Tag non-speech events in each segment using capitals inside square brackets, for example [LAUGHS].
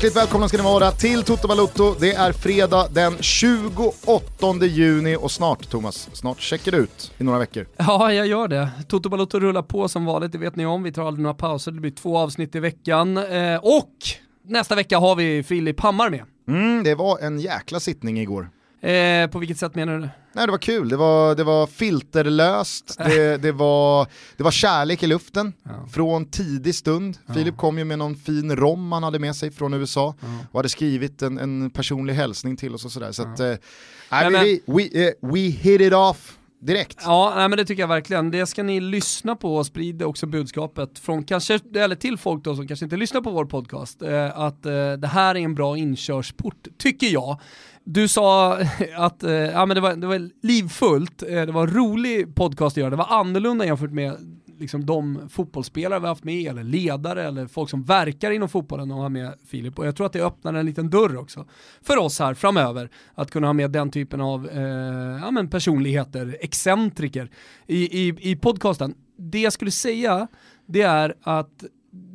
Hjärtligt välkomna ska ni vara till Toto Balotto. Det är fredag den 28 juni och snart, Thomas, snart checkar du ut i några veckor. Ja, jag gör det. Toto Balotto rullar på som vanligt, det vet ni om. Vi tar aldrig några pauser, det blir två avsnitt i veckan. Eh, och nästa vecka har vi Filip Hammar med. Mm, det var en jäkla sittning igår. Eh, på vilket sätt menar du? Nej, det var kul, det var, det var filterlöst, [LAUGHS] det, det, var, det var kärlek i luften ja. från tidig stund. Ja. Filip kom ju med någon fin rom han hade med sig från USA ja. och hade skrivit en, en personlig hälsning till oss och sådär. Så att, eh, men, we, we, uh, we hit it off direkt. Ja, nej, men det tycker jag verkligen. Det ska ni lyssna på och sprida också budskapet från kanske, eller till folk då som kanske inte lyssnar på vår podcast, eh, att eh, det här är en bra inkörsport, tycker jag. Du sa att eh, ja, men det, var, det var livfullt, eh, det var en rolig podcast att göra, det var annorlunda jämfört med liksom, de fotbollsspelare vi haft med, eller ledare, eller folk som verkar inom fotbollen och ha med Filip. Och jag tror att det öppnar en liten dörr också för oss här framöver, att kunna ha med den typen av eh, ja, men personligheter, excentriker i, i, i podcasten. Det jag skulle säga, det är att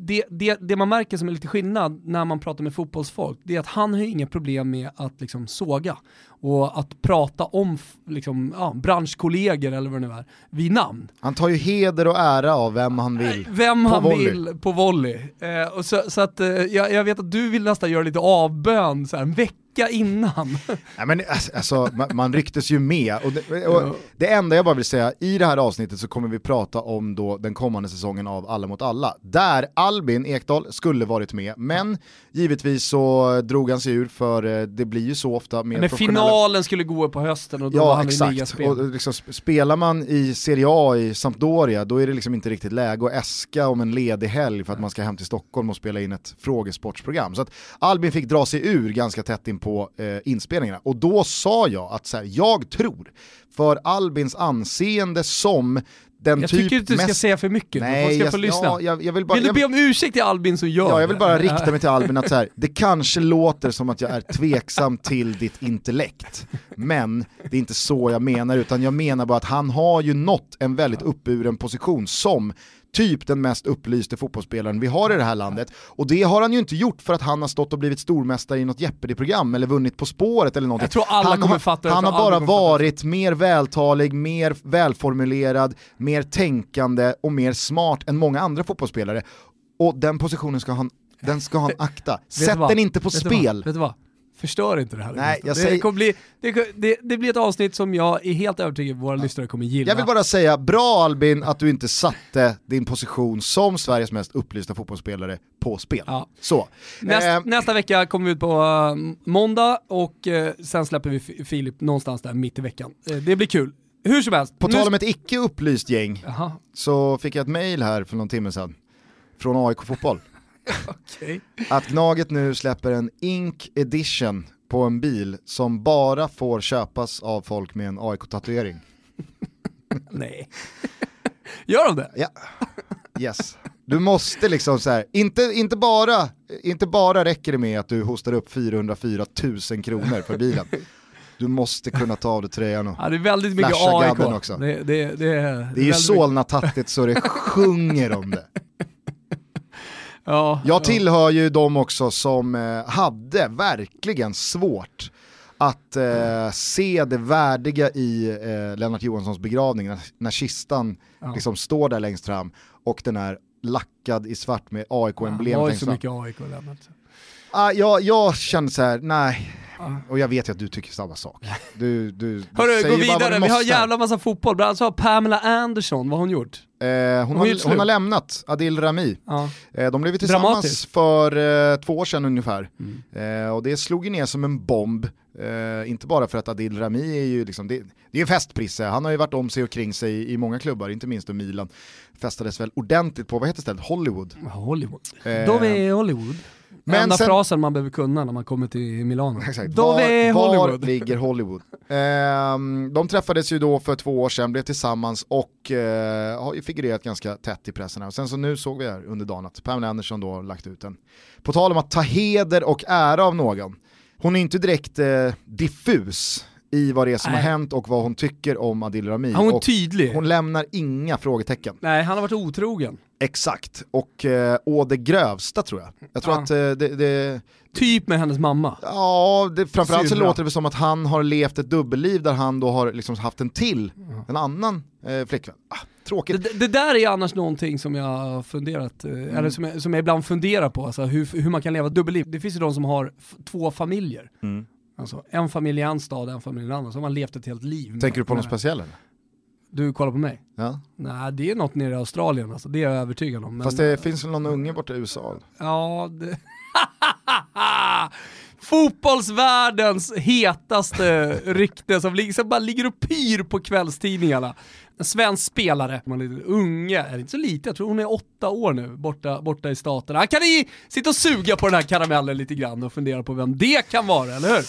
det, det, det, man märker som är lite skillnad när man pratar med fotbollsfolk, det är att han har inga problem med att liksom såga och att prata om liksom, ja, branschkollegor eller vad det nu är, vid namn. Han tar ju heder och ära av vem han vill. Vem han volley. vill på volley. Eh, och så, så att, eh, jag, jag, vet att du vill nästan göra lite avbön så här, en vecka vecka innan. [LAUGHS] Nej, men, alltså, man, man rycktes ju med. Och det, och det, enda jag bara vill säga, i det här avsnittet så kommer vi prata om då den kommande säsongen av Alla mot alla. Där Albin Ekdal skulle varit med, men givetvis så drog han sig ur för eh, det blir ju så ofta med Men finalen skulle gå på hösten och då ja, var han exakt. i ligaspel. Och liksom, spelar man i Serie A i Sampdoria, då är det liksom inte riktigt läge att äska om en ledig helg för att man ska hem till Stockholm och spela in ett frågesportsprogram. Så att Albin fick dra sig ur ganska tätt in på eh, inspelningarna. Och då sa jag att så här, jag tror, för Albins anseende som den jag typ tycker inte du ska säga för mycket, Nej, folk ska jag, få lyssna. Ja, jag, jag vill, bara, vill du be om ursäkt till Albin så gör Ja, jag vill bara rikta mig till Albin att så här, det kanske låter som att jag är tveksam till ditt intellekt, men det är inte så jag menar, utan jag menar bara att han har ju nått en väldigt uppburen position som typ den mest upplyste fotbollsspelaren vi har i det här landet. Och det har han ju inte gjort för att han har stått och blivit stormästare i något Jeopardy-program eller vunnit På spåret eller något. Jag tror alla han kommer fatta Han har bara varit mer vältalig, mer välformulerad, mer tänkande och mer smart än många andra fotbollsspelare. Och den positionen ska han den ska han [LAUGHS] akta. Sätt den inte på spel. Vet du vad? Förstör inte det här. Nej, det, säger... bli, det, det, det, blir ett avsnitt som jag är helt övertygad våra ja. lyssnare kommer gilla. Jag vill bara säga, bra Albin att du inte satte din position som Sveriges mest upplysta fotbollsspelare på spel. Ja. Så. Näst, eh. Nästa vecka kommer vi ut på uh, måndag och uh, sen släpper vi Filip någonstans där mitt i veckan. Uh, det blir kul. Hur som helst. På nu... tal om ett icke upplyst gäng Aha. så fick jag ett mail här för någon timme sedan från AIK Fotboll. [LAUGHS] okay. Att Gnaget nu släpper en Ink edition på en bil som bara får köpas av folk med en AIK-tatuering. [LAUGHS] Nej. Gör de det? Ja. Yes. Du måste liksom så här, inte, inte, bara, inte bara räcker det med att du hostar upp 404 000 kronor för bilen. Du måste kunna ta av dig tröjan och ja, det är väldigt mycket AIK. också. Det, det, det, är, det är ju Solna-tattigt så det sjunger om det. [LAUGHS] Ja, jag tillhör ju de också som eh, hade verkligen svårt att eh, se det värdiga i eh, Lennart Johanssons begravning när, när kistan ja. liksom står där längst fram och den är lackad i svart med AIK-emblem ja, längst fram. så mycket AIK Lennart. Ah, jag, jag kände så här, nej, och jag vet ju att du tycker samma sak. Du, du, du Hörru, gå vidare, vi har jävla massa fotboll. Bland annat så har Pamela Anderson, vad har hon gjort? Eh, hon, hon, har, hon, har, lämnat Adil Rami. Ja. Eh, de blev ju tillsammans för eh, två år sedan ungefär. Mm. Eh, och det slog ju ner som en bomb. Eh, inte bara för att Adil Rami är ju liksom, det, det är ju festprisse, han har ju varit om sig och kring sig i många klubbar, inte minst i Milan. Festades väl ordentligt på, vad heter stället, Hollywood? Hollywood. Eh, Dove Hollywood. Men Enda sen, frasen man behöver kunna när man kommer till Milano. Exakt. Var, var ligger Hollywood? Eh, de träffades ju då för två år sedan, blev tillsammans och eh, har figurerat ganska tätt i pressen. Här. Och sen så nu såg vi här under dagen att Pamela Anderson då lagt ut en. På tal om att ta heder och ära av någon. Hon är inte direkt eh, diffus i vad det är som Nej. har hänt och vad hon tycker om Adil Rami. Var och tydlig. hon lämnar inga frågetecken. Nej, han har varit otrogen. Exakt, och eh, å det grövsta tror jag. Jag tror Ja. att eh, det, det, Typ med hennes mamma. ja, det, framförallt så Syrra. låter det som att han har levt ett dubbelliv där han då har liksom haft en till, en annan eh, flickvän. Ah, tråkigt. det- det där är annars någonting som jag funderat, eh, Mm. eller som jag, som jag ibland funderar på, alltså hur, hur man kan leva ett dubbelliv. Det finns ju de som har två familjer. Mm. Alltså en familj i en stad, en familj i en annan. Så har man levt ett helt liv. Tänker du på något speciellt? Du kollar på mig? Ja. Nej, det är något nere i Australien alltså, det är jag övertygad om. Men, Fast det finns väl någon unge borta i USA? Ja, det... [LAUGHS] Fotbollsvärldens hetaste rykte som liksom bara ligger och pyr på kvällstidningarna. En svensk spelare, man är lite unge, är inte så lite, jag tror hon är åtta år nu, borta, borta i staterna. Han kan ni sitta och suga på den här karamellen lite grann och fundera på vem det kan vara, eller hur?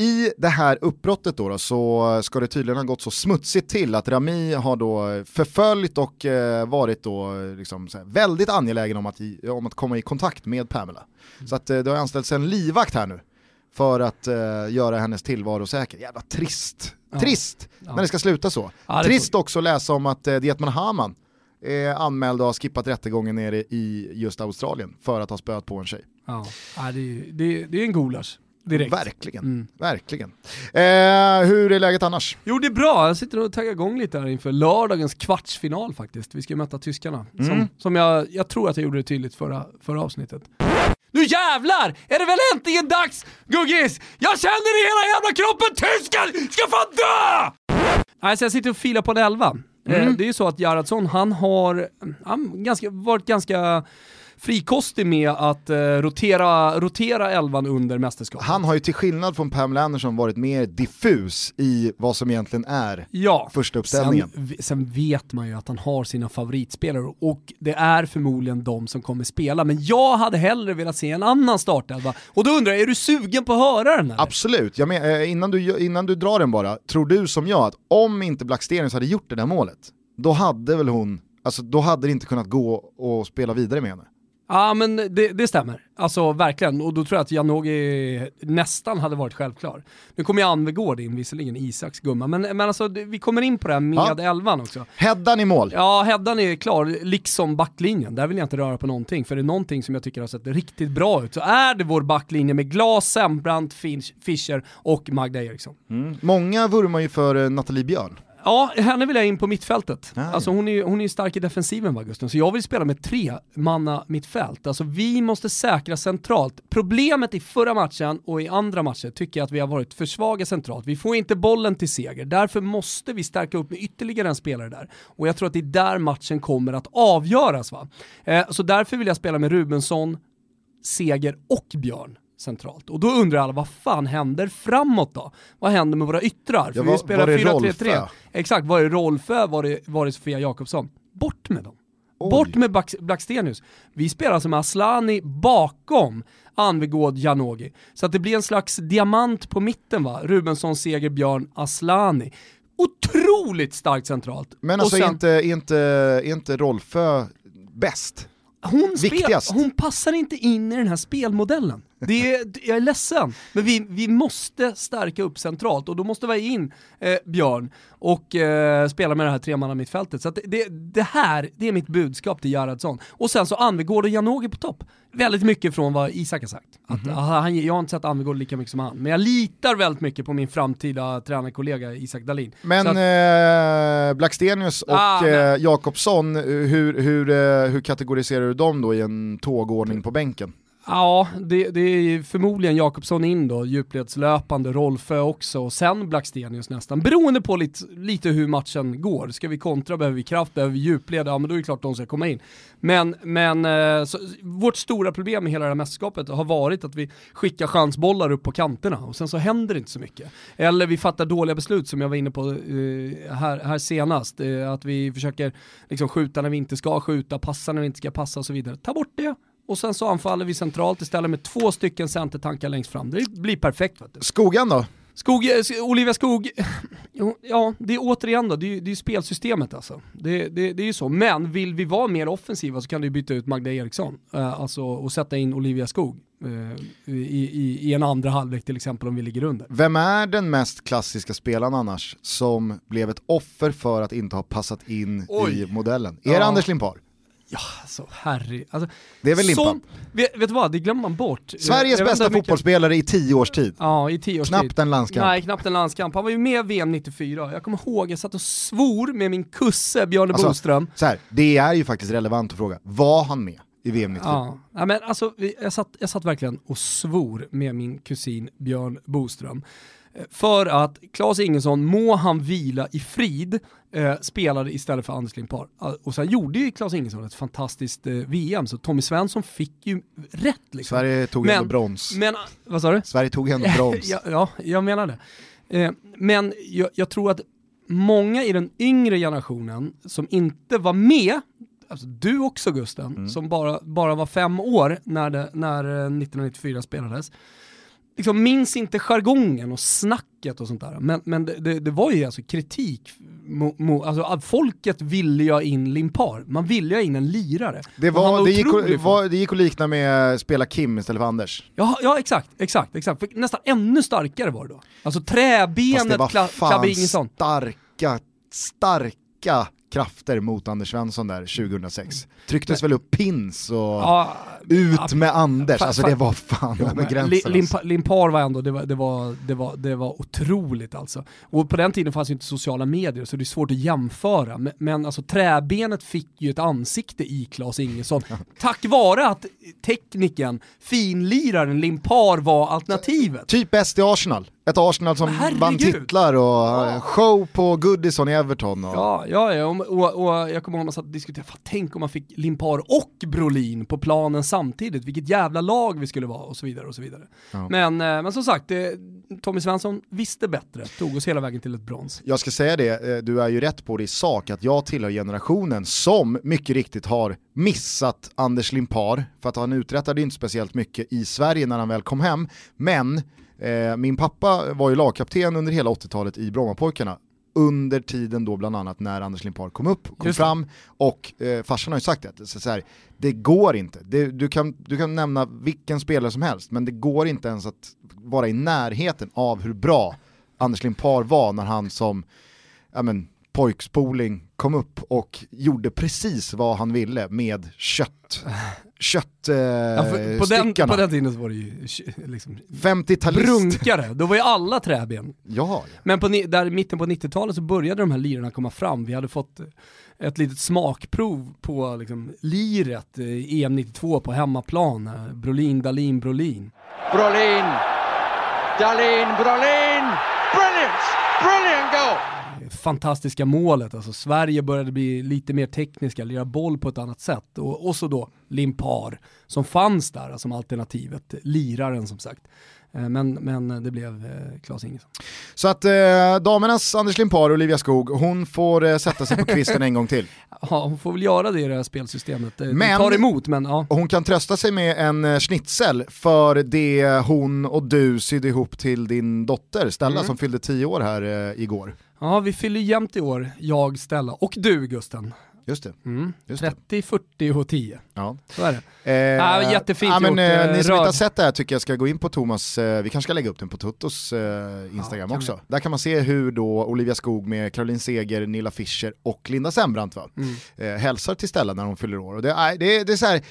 I det här uppbrottet då, då så ska det tydligen ha gått så smutsigt till att Rami har då förföljt och eh, varit då liksom väldigt angelägen om att, i, om att komma i kontakt med Pamela. Så att eh, det har anställts en livvakt här nu för att eh, göra hennes tillvaro säker. Jävla trist. Ja. Trist Ja. när det ska sluta så. Ja, Trist också att läsa om att eh, Dietman Haman är anmäld och har skippat rättegången nere i just Australien för att ha spöat på en tjej. Ja, ja det, är, det, är- det är en gulasch. Direkt. Verkligen, Mm. verkligen. Eh, hur är läget annars? Jo det är bra, jag sitter och taggar igång lite här inför lördagens kvartsfinal faktiskt. Vi ska möta tyskarna. Mm. Som, som jag, jag tror att jag gjorde det tydligt förra, förra avsnittet. Nu jävlar är det väl äntligen dags Guggis! Jag känner i hela jävla kroppen, tysken ska fan dö! Alltså jag sitter och filar på en elva. Mm. Eh, det är ju så att Gerhardsson, han har han ganska, varit ganska frikostig med att eh, rotera, rotera elvan under mästerskapet. Han har ju till skillnad från Pamela Anderson varit mer diffus i vad som egentligen är Ja, första uppställningen. Sen, sen vet man ju att han har sina favoritspelare och det är förmodligen de som kommer spela. Men jag hade hellre velat se en annan startelva. Och då undrar jag, är du sugen på att höra den här? Absolut, jag men, eh, innan, du, innan du drar den bara, tror du som jag att om inte Blackstenius hade gjort det där målet, då hade väl hon, alltså då hade det inte kunnat gå och spela vidare med henne. Ja men det, det stämmer. Alltså verkligen. Och då tror jag att Janogy nästan hade varit självklar. Nu kommer ju Anvegård in, visserligen Isaks gumma, men, men alltså vi kommer in på det här med Ja. elvan också. Heddan i mål. Ja, Heddan är klar, liksom backlinjen. Där vill jag inte röra på någonting, för det är någonting som jag tycker har sett riktigt bra ut. Så är det vår backlinje med Glas, Sembrant, Finch, Fischer och Magda Eriksson. Mm. Många vurmar ju för eh, Nathalie Björn. Ja, henne vill jag in på mittfältet. Ah, alltså hon är ju hon är stark i defensiven va Gusten, så jag vill spela med tre manna mittfält. Alltså vi måste säkra centralt. Problemet i förra matchen och i andra matcher tycker jag att vi har varit för svaga centralt. Vi får inte bollen till seger, därför måste vi stärka upp med ytterligare en spelare där. Och jag tror att det är där matchen kommer att avgöras va. Eh, så därför vill jag spela med Rubensson, Seger och Björn centralt. Och då undrar alla, vad fan händer framåt då? Vad händer med våra yttrar? För Ja, vi spelar var det 4-3-3. Rolfö? Exakt, var är Rolfö, var är, var är Sofia Jakobsson? Bort med dem. Oj. Bort med Black- Blackstenius. Vi spelar alltså med Aslani bakom Anvegård Janogy. Så att det blir en slags diamant på mitten va? Rubensson, Seger, Björn, Aslani. Otroligt starkt centralt. Men Och alltså sen- är, inte, inte, inte Rolfö bäst? hon, spel, hon passar inte in i den här spelmodellen. Det är, jag är ledsen, men vi, vi måste stärka upp centralt och då måste vi in eh, Björn och eh, spela med det här tremanna mittfältet. Så det, det, det här, det är mitt budskap till Gerhardsson. Och sen så Anvegård och Janogy på topp. Väldigt mycket från vad Isak har sagt. Att, Mhm. ah, han, jag har inte sett Anvegård lika mycket som han, men jag litar väldigt mycket på min framtida tränarkollega Isak Dahlin. Men att- eh, Blackstenius och Ah, eh. Jakobsson, hur, hur, eh, hur kategoriserar du dem då i en tågordning på bänken? Ja, det, det är förmodligen Jakobsson in då, djupledslöpande, Rolfö också, och sen Blackstenius nästan. Beroende på lite, lite hur matchen går. Ska vi kontra, behöver vi kraft, behöver vi djupled, ja men då är det klart de ska komma in. Men, men eh, så, vårt stora problem med hela det här mästerskapet har varit att vi skickar chansbollar upp på kanterna och sen så händer det inte så mycket. Eller vi fattar dåliga beslut som jag var inne på eh, här, här senast. Eh, att vi försöker liksom skjuta när vi inte ska skjuta, passa när vi inte ska passa och så vidare. Ta bort det och sen så anfaller vi centralt istället med två stycken centertankar längst fram. Det blir perfekt. Vet du. Skogan då? Skog, eh, Olivia Skog, [LAUGHS] ja det är återigen då, det är det är spelsystemet alltså. Det, det, det är ju så, men vill vi vara mer offensiva så kan du byta ut Magda Eriksson eh, alltså, och sätta in Olivia Skog. i, i, i, en andra halvlek till exempel om vi ligger under. Vem är den mest klassiska spelaren annars som blev ett offer för att inte ha passat in Oj. i modellen? Är ja. det Anders Limpar? Ja, alltså herre. Alltså, det är väl Limpan? Som, vet, vet, du vad, det glömmer man bort. Sveriges jag, bästa fotbollsspelare i tio års tid. Ja, i tio års knappt tid. en landskamp. Nej, knappt en landskamp. Han var ju med VM 94. Jag kommer ihåg, jag satt och svor med min kusse Björn alltså, Boström. Så här, det är ju faktiskt relevant att fråga, var han med? i VM 94. Ja. ja, men alltså, jag, satt, jag satt verkligen och svor med min kusin Björn Boström. Eh, för att Claes Ingesson, må han vila i frid, eh, spelade istället för Anders Limpar. Ah, och sen gjorde ju Claes Ingesson ett fantastiskt eh, VM, så Tommy Svensson fick ju rätt. Liksom. Sverige tog men, ändå brons. Men, vad sa du? Sverige tog ändå brons. [LAUGHS] ja, ja, jag menar det. Eh, men jag, jag tror att många i den yngre generationen som inte var med alltså du också Gusten, mm. som bara, bara var fem år när, det, när 1994 eh, spelades, liksom minns inte jargongen och snacket och sånt där. Men, men det, det, det var ju alltså kritik. Mo, mo, alltså, folket ville ju ha in Limpar, man ville ju ha in en lirare. Det, var, det, gick, var, det gick att likna med spela Kim istället för Anders. Ja, ja exakt, exakt, exakt. För nästan ännu starkare var det då. Alltså träbenet Klabbe Ingesson. starka, starka krafter mot Anders Svensson där 2006. Trycktes väl upp pins och ja, ut med Anders, alltså det var fan jo, med gränsen. Limpa, alltså. Limpar var ändå, det var, det, var, det, var, det var otroligt alltså. Och på den tiden fanns ju inte sociala medier så det är svårt att jämföra. Men, men alltså träbenet fick ju ett ansikte i Klas Ingesson. Tack vare att tekniken, finliraren Limpar var alternativet. Typ bäst i Arsenal. Ett Arsenal som vann titlar och ja. show på Goodison i Everton. Och... Ja, ja, ja. Och, och, och jag kommer ihåg att man satt och diskuterade, tänk om man fick Limpar och Brolin på planen samtidigt, vilket jävla lag vi skulle vara och så vidare och så vidare. Ja. Men, eh, men som sagt, det, Tommy Svensson visste bättre, tog oss hela vägen till ett brons. Jag ska säga det, eh, du är ju rätt på det i sak, att jag tillhör generationen som mycket riktigt har missat Anders Limpar, för att han uträttade inte speciellt mycket i Sverige när han väl kom hem, men Eh, min pappa var ju lagkapten under hela 80-talet i Brommapojkarna under tiden då bland annat när Anders Limpar kom upp, kom fram och eh, farsan har ju sagt det, så, så här, det går inte. Det, du, kan, du kan nämna vilken spelare som helst men det går inte ens att vara i närheten av hur bra Anders Limpar var när han som ja, men, pojkspoling kom upp och gjorde precis vad han ville med kött. Kött eh, ja, på, den, på den tiden var det ju liksom 50-talist. brunkare, då var ju alla träben. Ja. Men på, där i mitten på 90-talet så började de här lirarna komma fram, vi hade fått ett litet smakprov på liksom, liret i EM 92 på hemmaplan, Brolin, Dalin, Brolin. Brolin, Dalin, Brolin, brilliant, brilliant goal! fantastiska målet. Alltså Sverige började bli lite mer tekniska, lira boll på ett annat sätt. Och, och så då Limpar som fanns där alltså som alternativet, liraren som sagt. Eh, men, men det blev eh, Klas Ingesson. Så att eh, damernas Anders Limpar och Olivia Skog, hon får eh, sätta sig på kvisten en gång till. [LAUGHS] Ja, hon får väl göra det i det här spelsystemet. Eh, men, tar emot, men ja. Hon kan trösta sig med en schnitzel för det hon och du sydde ihop till din dotter Stella mm. som fyllde tio år här eh, igår. Ja, vi fyller jämnt i år, jag, Stella och du Gusten. Just det. Mm. Just 30, 40 och 10. Ja. Så är det. Eh, ja, jättefint ja, men, gjort. Eh, ni som inte har sett det här tycker jag ska gå in på Thomas, eh, vi kanske ska lägga upp den på Tuttos eh, Instagram ja, också. Vi? Där kan man se hur då Olivia Skog med Caroline Seger, Nilla Fischer och Linda Sembrant va? Mm. Eh, hälsar till Stella när hon fyller år. Och det, det, det är så här,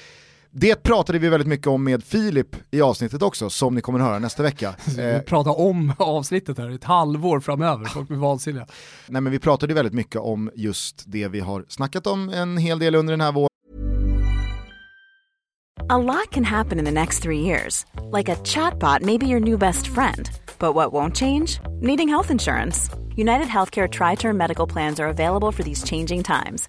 det pratade vi väldigt mycket om med Filip i avsnittet också, som ni kommer att höra nästa vecka. [LAUGHS] Vi eh, pratar om [LAUGHS] avsnittet här ett halvår framöver, folk blir vansinniga. Nej men vi pratade väldigt mycket om just det vi har snackat om en hel del under den här våren. A lot can happen in the next three years. Like a chatbot may be your new best friend. But what won't change? Needing health insurance. United Healthcare Tri-Term Medical Plans are available for these changing times.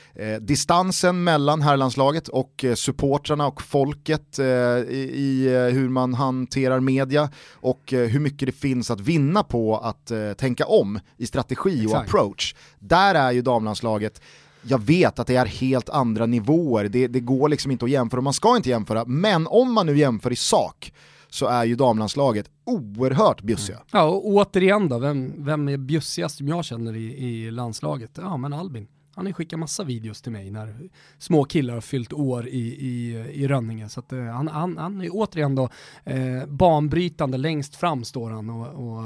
eh, distansen mellan herrlandslaget och eh, supportrarna och folket eh, i, i eh, hur man hanterar media och eh, hur mycket det finns att vinna på att tänka om i strategi och Exakt. approach. Där är ju damlandslaget jag vet att det är helt andra nivåer, det, det går liksom inte att jämföra, och man ska inte jämföra, men om man nu jämför i sak så är ju damlandslaget oerhört bjussiga. Ja, och återigen då, vem, vem är bjussigast som jag känner i, i landslaget? Ja, men Albin. Han har skickat massa videos till mig när små killar har fyllt år i, i, i Rönninge. Så att, eh, han, han, han är återigen då eh, banbrytande, längst fram står han och, och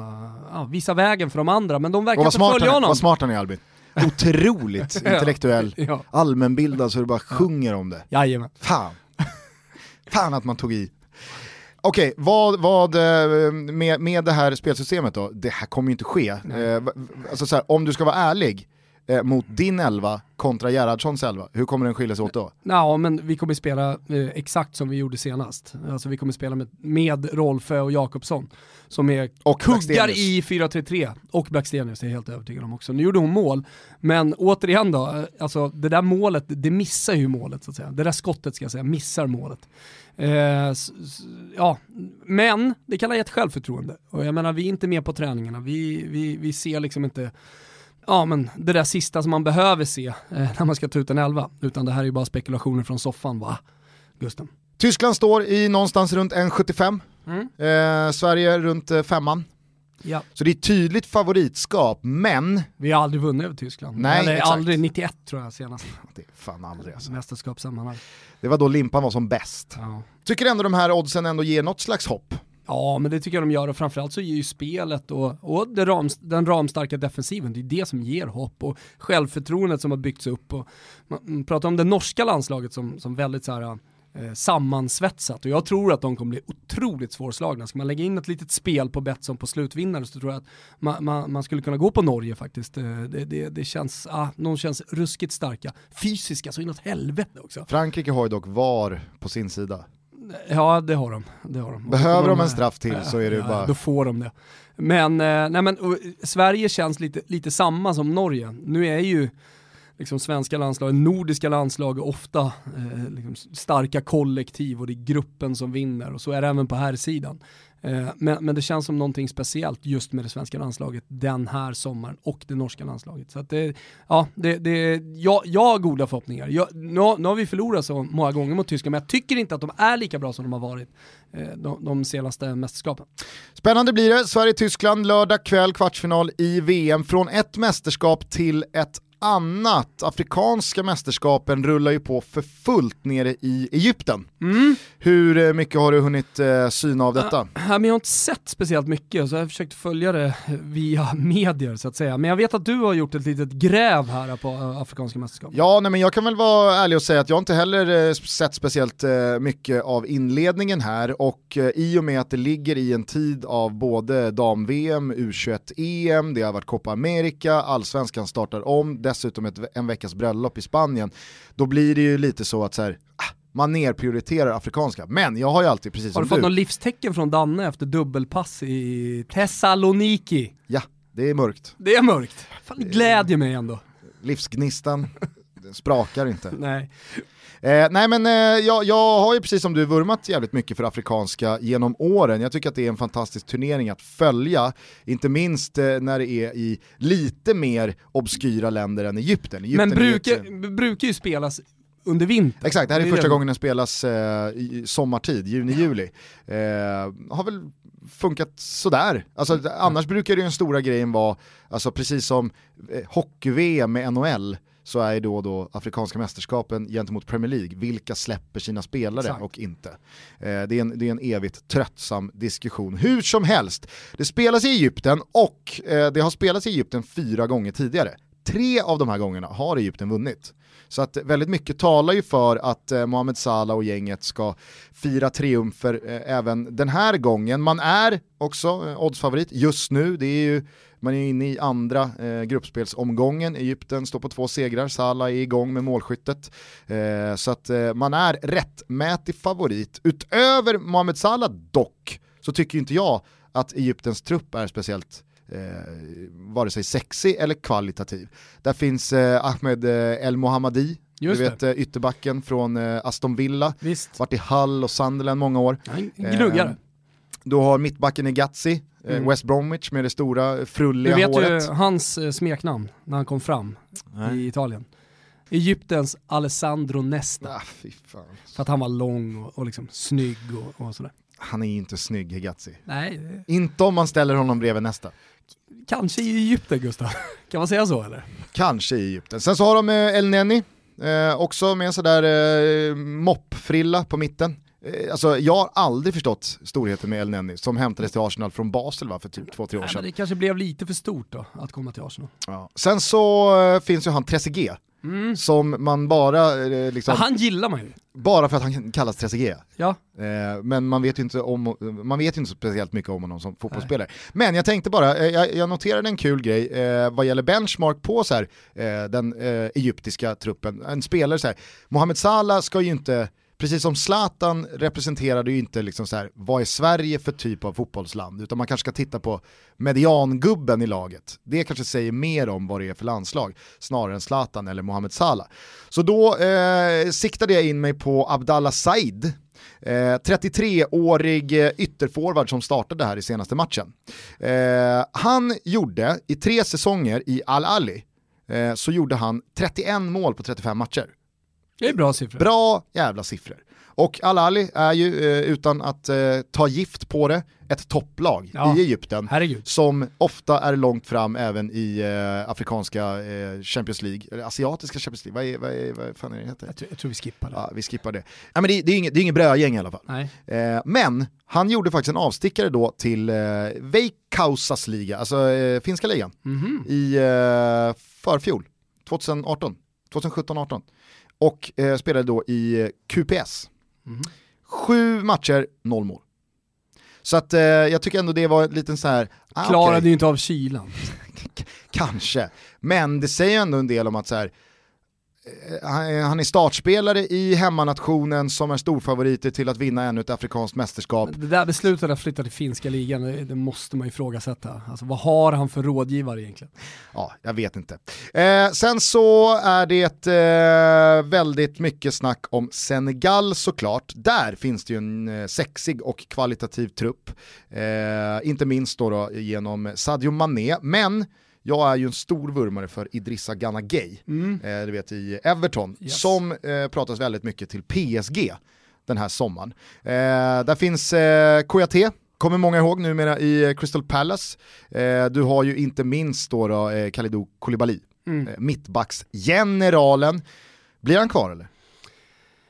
ja, visar vägen för de andra, men de verkar inte följa honom. vad smart han är Albin. Otroligt [LAUGHS] intellektuell, [LAUGHS] Ja. allmänbildad så det bara sjunger om det. Jajamän. Fan. [LAUGHS] Fan att man tog i. Okej, vad, vad eh, med, med det här spelsystemet då? Det här kommer ju inte ske. Eh, alltså så här, om du ska vara ärlig eh, mot din elva kontra Gerhardssons elva, hur kommer den skilja sig åt då? Ja, men vi kommer spela eh, exakt som vi gjorde senast. Alltså vi kommer spela med, med Rolfö och Jakobsson som är Och kuggar i 4-3-3 och Blackstenius är jag helt övertygad om också. Nu gjorde hon mål, men återigen då, eh, alltså det där målet, det missar ju målet så att säga. Det där skottet ska jag säga, missar målet. Eh, s, s, ja, men det kan ha gett självförtroende. Och jag menar, vi är inte med på träningarna, vi, vi, vi ser liksom inte ja, men det där sista som man behöver se eh, när man ska ta ut en elva. Utan det här är ju bara spekulationer från soffan, va? Gusten. Tyskland står i någonstans runt 1,75. Mm. Eh, Sverige runt eh, femman. Ja. Så det är tydligt favoritskap, men Vi har aldrig vunnit över Tyskland. Nej, Eller exakt. aldrig, 91 tror jag senast. det är fan aldrig alltså. Mästerskapssammanhang. Det var då limpan var som bäst. Ja. Tycker ändå de här oddsen ändå ger något slags hopp ja, men det tycker jag de gör och framförallt så ger ju spelet och, och det ram, den ramstarka defensiven, det är det som ger hopp och självförtroendet som har byggts upp. Och man, man pratar om det norska landslaget som, som väldigt så här, eh, sammansvetsat och jag tror att de kommer bli otroligt svårslagna. Ska man lägga in ett litet spel på Betsson på slutvinnare så tror jag att man, man, man skulle kunna gå på Norge faktiskt. Eh, det, det, det känns, ah, de känns ruskigt starka, fysiska så inåt helvete också. Frankrike har ju dock VAR på sin sida. Ja det har de. Det har de. Behöver de en straff till så är det ja, bara... Då får de det. Men, eh, nej men Sverige känns lite, lite samma som Norge. Nu är ju liksom svenska landslag, nordiska landslag ofta eh, liksom starka kollektiv och det är gruppen som vinner och så är det även på här sidan. Eh, men, men det känns som någonting speciellt just med det svenska landslaget den här sommaren och det norska landslaget. Så att det, ja, det, det, jag, jag har goda förhoppningar. Jag, nu, har- nu har vi förlorat så många gånger mot Tyskland men jag tycker inte att de är lika bra som de har varit eh, de, de senaste mästerskapen. Spännande blir det, Sverige-Tyskland lördag kväll kvartsfinal i VM. Från ett mästerskap till ett annat. Afrikanska mästerskapen rullar ju på för fullt nere i Egypten. Hur eh, mycket har du hunnit eh, syna av detta? Ja, men jag har inte sett speciellt mycket så jag har försökt följa det via [LAUGHS] medier så att säga. Men jag vet att du har gjort ett litet gräv här på eh, Afrikanska mästerskapen. Ja, nej, men jag kan väl vara ärlig och säga att jag inte heller eh, sett speciellt eh, mycket av inledningen här och eh, i och med att det ligger i en tid av både dam-VM, U21-EM, det har varit Copa America, allsvenskan startar om, dessutom ett, en veckas bröllop i Spanien, då blir det ju lite så att så här, ah, man nerprioriterar afrikanska. Men jag har ju alltid, precis Har du som fått du, något livstecken från Danne efter dubbelpass i Thessaloniki? ja, det är mörkt. Det är mörkt. Fan, det glädjer mig ändå. Livsgnistan, den sprakar inte. [LAUGHS] Nej. Eh, nej men eh, jag, jag har ju precis som du vurmat jävligt mycket för afrikanska genom åren. Jag tycker att det är en fantastisk turnering att följa, inte minst eh, när det är i lite mer obskyra länder än Egypten. Egypten Men brukar, brukar ju spelas under vintern. Exakt, det här är Det första det. gången den spelas eh, i sommartid, juni-juli. Eh, har väl funkat sådär. Alltså, annars brukar det ju den stora grejen vara, alltså, precis som eh, hockey-VM med NHL, så är då, då Afrikanska mästerskapen gentemot Premier League, vilka släpper sina spelare Exakt. och inte. Eh, det, är en, det är en evigt tröttsam diskussion. Hur som helst, det spelas i Egypten och eh, det har spelats i Egypten fyra gånger tidigare. tre av de här gångerna har Egypten vunnit. Så att väldigt mycket talar ju för att eh, Mohamed Salah och gänget ska fira triumfer eh, även den här gången. Man är också eh, oddsfavorit just nu, det är ju, man är inne i andra eh, gruppspelsomgången, Egypten står på två segrar, Salah är igång med målskyttet. Eh, så att eh, man är rättmätig favorit. Utöver Mohamed Salah dock, så tycker inte jag att Egyptens trupp är speciellt eh, vare sig sexig eller kvalitativ. Där finns eh, Ahmed eh, El Mohammadi, Just du vet eh, ytterbacken från eh, Aston Villa, Visst. varit i Hull och Sunderland många år. Han gnuggare. Eh, Du har mittbacken i eh, Mm. West Bromwich med det stora Du frulliga vet håret. ju hans eh, smeknamn när han kom fram Nej. i Italien. Egyptens Alessandro Nesta. Ah. För att han var lång och, och liksom snygg och, och sådär. Han är ju inte snygg Hegazi. Nej, Inte om man ställer honom bredvid nästa. kanske i Egypten Gustav. [LAUGHS] Kan man säga så eller? Kanske i Egypten. Sen så har de eh, El Neni, eh, också med en sådär eh, moppfrilla på mitten. Eh, alltså jag har aldrig förstått storheten med El Neni som hämtades till Arsenal från Basel va, för typ två, tre år Nej, sedan. men det kanske blev lite för stort då att komma till Arsenal. Ja. Sen så eh, finns ju han Trezeguet, som man bara, eh, liksom, han gillar man ju. bara för att han kallas Trezeguet. Ja, men man vet ju inte, om, man vet ju inte speciellt mycket om honom som fotbollsspelare. Men jag tänkte bara, jag, jag noterade en kul grej vad gäller benchmark på så här, den egyptiska truppen. En spelare så här, Mohamed Salah ska ju inte, precis som Zlatan representerade ju inte liksom så här, vad är Sverige för typ av fotbollsland, utan man kanske ska titta på mediangubben i laget. Det kanske säger mer om vad det är för landslag, snarare än Zlatan eller Mohamed Salah. Så då eh, siktade jag in mig på Abdallah Said, Eh, 33-årig eh, ytterforward som startade här i senaste matchen. Eh, han gjorde i tre säsonger i Al-Ali, eh, så gjorde han 31 mål på 35 matcher det är bra siffror. Bra jävla siffror. Och Al-Ali är ju, eh, utan att eh, ta gift på det, ett topplag Ja. i Egypten. Herregud. Som ofta är långt fram även i eh, afrikanska Champions League, eller asiatiska Champions League, vad, är, vad, är, vad fan är det heter? Jag, tror, jag tror vi skippar det. Ja, vi skippar det. Ja, men det, det är inget, det är inget brödgäng i alla fall. Nej. Men han gjorde faktiskt en avstickare då till eh, Veikkausas liga, alltså finska ligan, Mhm. i eh, förfjol, 2018, 2017-18. Och eh, spelade då i eh, QPS. Mhm. Sju matcher, noll mål. Så att eh, jag tycker ändå det var en liten så här, ah, Klarade okej, ju inte av kylan. [LAUGHS] kanske. Men det säger ändå en del om att så här, han han är startspelare i hemmanationen som är storfavoriter till att vinna ännu ett afrikanskt mästerskap. Det där beslutet att flytta till finska ligan, det, det måste man ifrågasätta. Alltså vad har han för rådgivare egentligen? Ja, jag vet inte. Eh, sen så är det eh, väldigt mycket snack om Senegal såklart. Där finns det ju en eh, sexig och kvalitativ trupp. Eh, inte minst då, då genom Sadio Mané, men jag är ju en stor vurmare för Idrissa Gana Gueye, eh, du vet i Everton, Yes. som eh, pratas väldigt mycket till PSG den här sommaren. Eh, där finns eh, Kouyaté, kommer många ihåg numera i eh, Crystal Palace. Eh, du har ju inte minst då, då eh, Kalidou Koulibaly, Mm. eh, mittbacksgeneralen. Blir han kvar eller?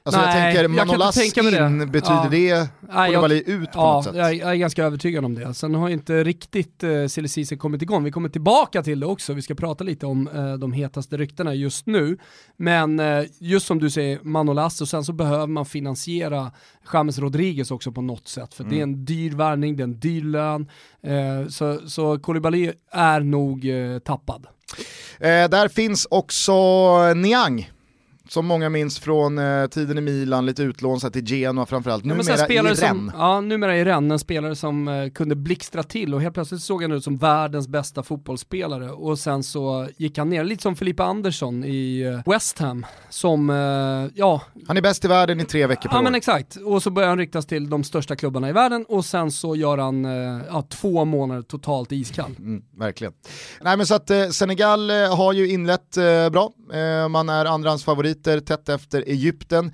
Alltså jag Nej, tänker jag kan inte Manolas tänka mig det. in, betyder Ja. det jag- Koulibaly ut på Ja, något sätt? jag, jag är ganska övertygad om det. Sen har inte riktigt eh, silly season kommit igång. Vi kommer tillbaka till det också. Vi ska prata lite om eh, de hetaste ryktena just nu. Men eh, just som du säger, Manolas och sen så behöver man finansiera James Rodriguez också på något sätt. För det är en dyr värvning, det är en dyr lön. Eh, så, så Koulibaly är nog eh, tappad. Eh, där finns också Niang, som många minns från eh, tiden i Milan, lite utlån så till Genoa framförallt. Ja, men Numera sen spelare i Rennes. ja, numera i Rennes, en spelare som eh, kunde blixtra till och helt plötsligt såg han ut som världens bästa fotbollsspelare och sen så gick han ner, lite som Filippa Andersson i eh, West Ham, som, eh, ja, Han är bäst i världen i tre veckor per ja år. men exakt, och så börjar han ryktas till de största klubbarna i världen och sen så gör han eh, ja, två månader totalt iskall. Mm, verkligen. Nej men så att eh, Senegal har ju inlett bra, man är andrahandsfavoriter tätt efter Egypten.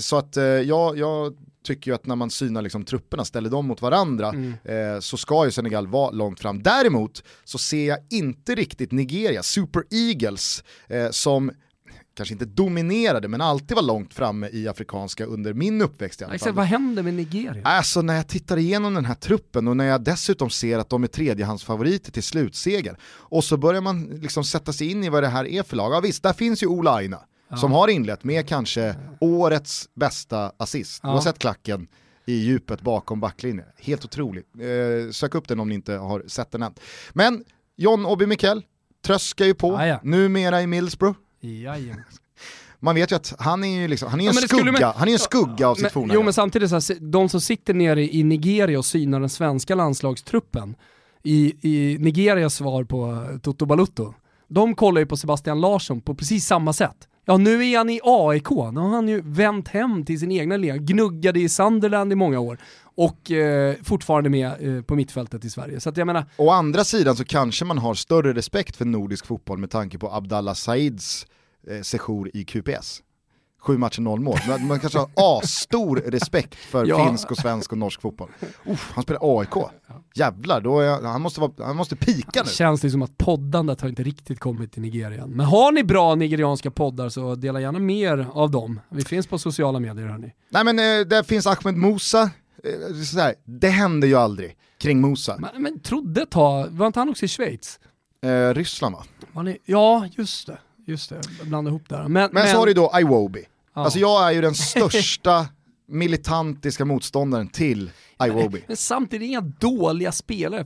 Så att eh, jag, jag tycker ju att när man synar liksom trupperna, ställer dem mot varandra, eh, så ska ju Senegal vara långt fram. Däremot så ser jag inte riktigt Nigeria, Super Eagles, eh, som kanske inte dominerade, men alltid var långt framme i afrikanska under min uppväxt i alla fall. Vad händer med Nigeria? Alltså när jag tittar igenom den här truppen och när jag dessutom ser att de är tredjehandsfavoriter till slutseger och så börjar man liksom sätta sig in i vad det här är för lag. Ja visst, där finns ju Ola Aina som har inlett med kanske årets bästa assist. Du har Ja. sett klacken i djupet bakom backlinjen. Helt otroligt. Eh, sök upp den om ni inte har sett den än. Men John Obi Mikel tröskar ju på, Ja, ja. numera i Middlesbrough. Jajamän. Man vet ju att han är ju liksom, han är Ja, en skugga, man- han är en skugga av sitt Men, forna jo men samtidigt, så här, de som sitter nere i Nigeria och synar den svenska landslagstruppen, i, i Nigerias svar på eh, Toto Balutto, de kollar ju på Sebastian Larsson på precis samma sätt. Ja nu är han i AIK, nu har han ju vänt hem till sin egna liga, gnuggade i Sunderland i många år och eh, fortfarande med eh, på mittfältet i Sverige. Så att jag menar, Å andra sidan så kanske man har större respekt för nordisk fotboll med tanke på Abdallah Saids eh, sejour i QPS. Sju matcher, noll mål. Man, man kanske har asstor respekt för Ja. finsk och svensk och norsk fotboll. Uff, han spelar AIK. Jävlar, då är, han, måste vara, han måste pika nu. känns det som att poddandet har inte riktigt kommit till Nigeria än. Men har ni bra nigerianska poddar så dela gärna mer av dem. Vi finns på sociala medier hörni. Nej men eh, där finns Ahmed Musa. Eh, här, det händer ju aldrig kring Musa. Men, men trodde ett tag, var inte han också i Schweiz? Eh, Ryssland va? Ja, just det. Just det, jag blandade ihop där. Men, Men, så har du då Iwobi. Ja. Alltså jag är ju den största [LAUGHS] militantiska motståndaren till Iwobi. men samtidigt inga dåliga spelare.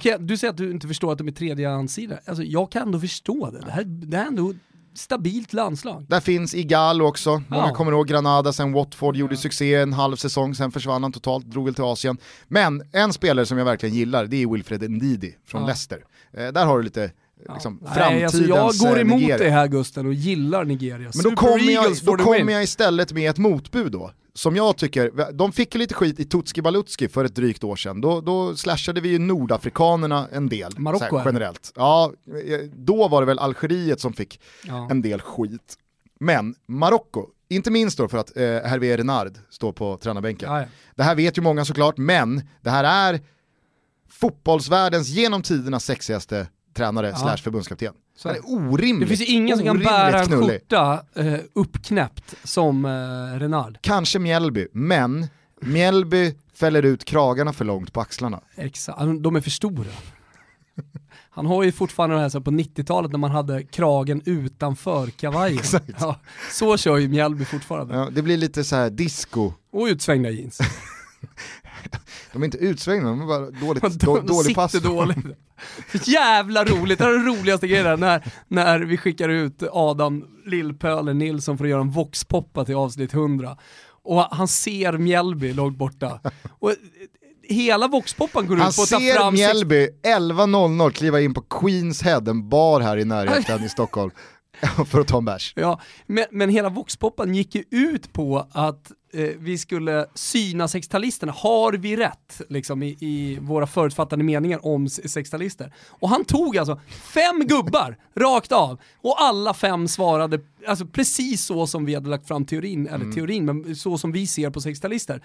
Kan, du säger att du inte förstår att de är tredjehandsidor. Alltså, jag kan ändå förstå det. Det här, det här är ändå stabilt landslag. Där finns Igalo också, många Ja. kommer ihåg Granada sen Watford gjorde succé en halv säsong, sen försvann han totalt, drog väl till Asien. Men en spelare som jag verkligen gillar, det är Wilfred Ndidi från Ja. Leicester. Eh, där har du lite liksom, Nej, framtidens alltså jag går eh, emot Nigeria. det här Gusten och gillar Nigeria. Men då kommer jag, då kommer jag istället med ett motbud då. Som jag tycker, de fick lite skit i Tutski Balutski för ett drygt år sedan. Då, då slashade vi ju nordafrikanerna en del. Marocko, generellt. Ja, eh, då var det väl Algeriet som fick Ja. en del skit. Men Marocko, inte minst då för att eh, Hervé Renard står på tränarbänken. Ja, ja. Det här vet ju många såklart, men det här är fotbollsvärldens genom tiderna sexigaste tränare slash förbundskapten. Så Han är orimligt, Det finns ingen som kan bära en skjorta eh, uppknäppt som eh, Renard. Kanske Mjällby, men Mjällby fäller ut kragarna för långt på axlarna. Exakt, de är för stora. [LAUGHS] Han har ju fortfarande det här så på 90-talet när man hade kragen utanför kavajen. [LAUGHS] Ja, så kör ju Mjällby fortfarande. Ja, det blir lite så här disco. Och utsvängda jeans. [LAUGHS] De är inte utsvängda, de är bara dåligt, De, då, dålig pass. dåligt. [LAUGHS] Jävla roligt, det här är den roligaste grejen när, när vi skickar ut Adam Lillpölen Nilsson för att göra en voxpoppa till avsnitt 100. Och han ser Mjällby långt borta. Och hela voxpoppan går Han ut på att ta ser fram Mjällby 11.00 kliva in på Queens Head, en bar här i närheten i Stockholm, [LAUGHS] för att ta en bärs. Ja, men, men hela voxpoppan gick ju ut på att eh, vi skulle syna sextalisterna. Har vi rätt liksom, i, i våra förutfattade meningar om sextalister? Och han tog alltså fem gubbar rakt av och alla fem svarade alltså, precis så som vi hade lagt fram teorin, eller teorin, men så som vi ser på sextalister.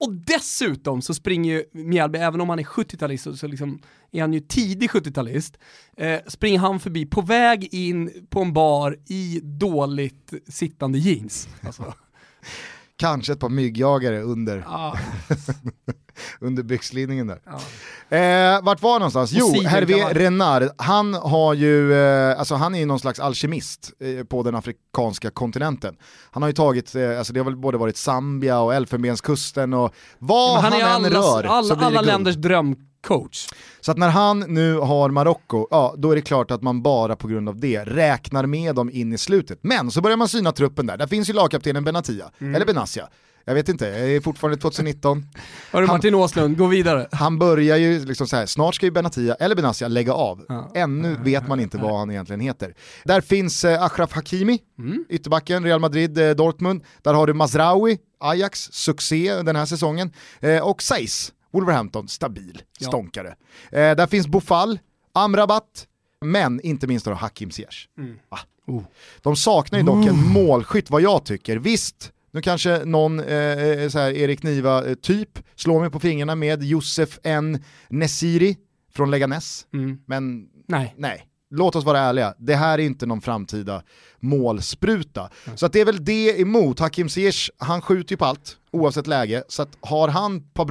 Och dessutom så springer ju Mjällby, även om han är 70-talist, så- så liksom är han ju tidig 70-talist, eh, springer han förbi på väg in på en bar i dåligt sittande jeans. Alltså, [LAUGHS] Kanske ett par myggjagare under, ah, [LAUGHS] under byxlinningen där. ja. Eh, vart var någonstans? Jo. Hervé Renard, han har ju, eh, alltså han är ju någon slags alkemist eh, på den afrikanska kontinenten. Han har ju tagit, eh, alltså det har väl både varit Zambia och Elfenbenskusten och vad Men han, han är än allas, rör så alla, blir det alla guld. länders drömcoach. Så att när han nu har Marocko, ja då är det klart att man bara på grund av det räknar med dem in i slutet. Men så börjar man syna truppen där, där finns ju lagkaptenen Benatia, Mm. eller Benassia. Jag vet inte, det är fortfarande 2019. [LAUGHS] Hörru Martin Åslund, gå vidare. Han börjar ju liksom så här, snart ska ju Benatia eller Benassia lägga av. Ja. Ännu vet man inte vad han egentligen heter. Där finns eh, Achraf Hakimi, Mm. ytterbacken, Real Madrid, eh, Dortmund. Där har du Mazraoui, Ajax, succé den här säsongen. Eh, och Saiz, Wolverhampton, stabil, Ja. stånkare. Eh, där finns Bofall, Amrabat, men inte minst då Hakim Ziyech. Ah. Oh. De saknar ju dock en målskytt vad jag tycker. Visst, nu kanske någon eh, så här Erik Niva-typ slår mig på fingrarna med Josef N. Nesiri från Leganes. Mm. Men Nej. nej, låt oss vara ärliga, det här är inte någon framtida målspruta. Så att det är väl det emot, Hakim Ziyech, han skjuter ju på allt, oavsett läge, så att har han par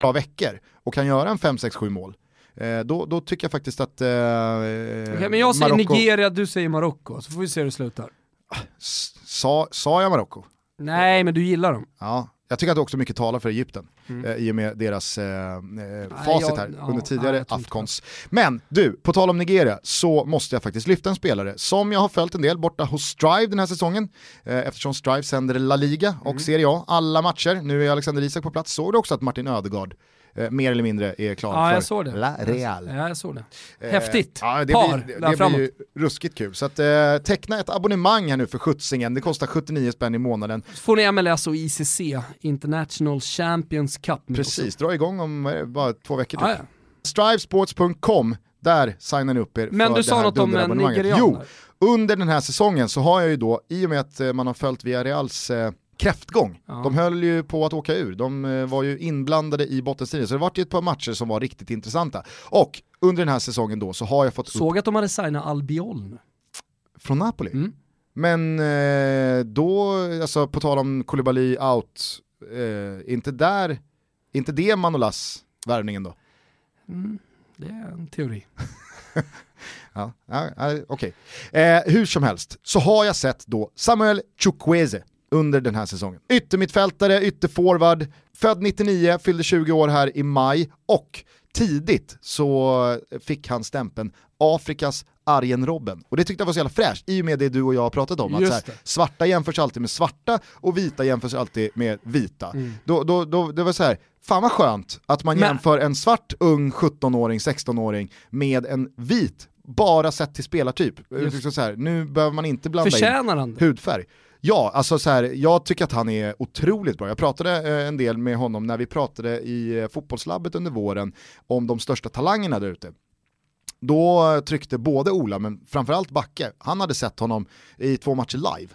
Bra veckor och kan göra en 5, 6, 7 mål, eh, då, då tycker jag faktiskt att eh, Okej, men jag säger Marocko- Nigeria, du säger Marocko, så får vi se hur det slutar. Sa, sa jag Marocko? Nej, men du gillar dem. Ja, jag tycker att också mycket talar för Egypten eh, i och med deras eh, eh, facit jag- här ja, under tidigare inte Afcons. Men du, på tal om Nigeria så måste jag faktiskt lyfta en spelare som jag har följt en del borta hos Strive den här säsongen eh, eftersom Strive sänder La Liga och Mm. Serie A alla matcher. Nu är Alexander Isak på plats, såg du också att Martin Ödegaard eh, mer eller mindre är klar Ja, för jag såg det. La Real. Ja, jag såg det. Eh, Häftigt. Ja, det Par, blir, det framåt. blir ju ruskigt kul. Så att, eh, teckna ett abonnemang här nu för skjutsingen, det kostar 79 spänn i månaden. Så får ni MLS och ICC, International Champions Cup. Precis, dra igång om eh, bara två veckor typ. Ja, ja. Strivesports.com, där signar ni upp er Men för du det sa här något om en dunderabonnemanget. nigerian Jo, under den här säsongen så har jag ju då, i och med att eh, man har följt Villareals eh, kräftgång, Ja. de höll ju på att åka ur, de eh, var ju inblandade i bottenstriden, så det var ju ett par matcher som var riktigt intressanta. Och under den här säsongen då så har jag fått upp Såg att de hade signat Albiol nu. från Napoli. Mm. Men eh, då, alltså på tal om Koulibaly out, eh, inte där, inte det Manolas värvningen då? Det är en teori. [LAUGHS] Ja, ja, okej. Eh, hur som helst så har jag sett då Samuel Chukwueze under den här säsongen. Yttermittfältare, ytterforward, född 99, fyllde 20 år här i maj och tidigt så fick han stämpeln Afrikas Arjen Robben. Och det tyckte jag var så jävla fräscht i och med det du och jag har pratat om. Att Just så här, svarta jämförs alltid med svarta och vita jämförs alltid med vita. Då, då, då, det var så här, fan vad skönt att man Men- jämför en svart ung 17-åring, 16-åring med en vit, bara sett till spelartyp. Just. Liksom så här, nu behöver man inte blanda in Förtjänar det? hudfärg. Ja, alltså så här, jag tycker att han är otroligt bra. Jag pratade eh, en del med honom när vi pratade i eh, fotbollslabbet under våren om de största talangerna där ute. Då tryckte både Ola, men framförallt Backe, han hade sett honom i två matcher live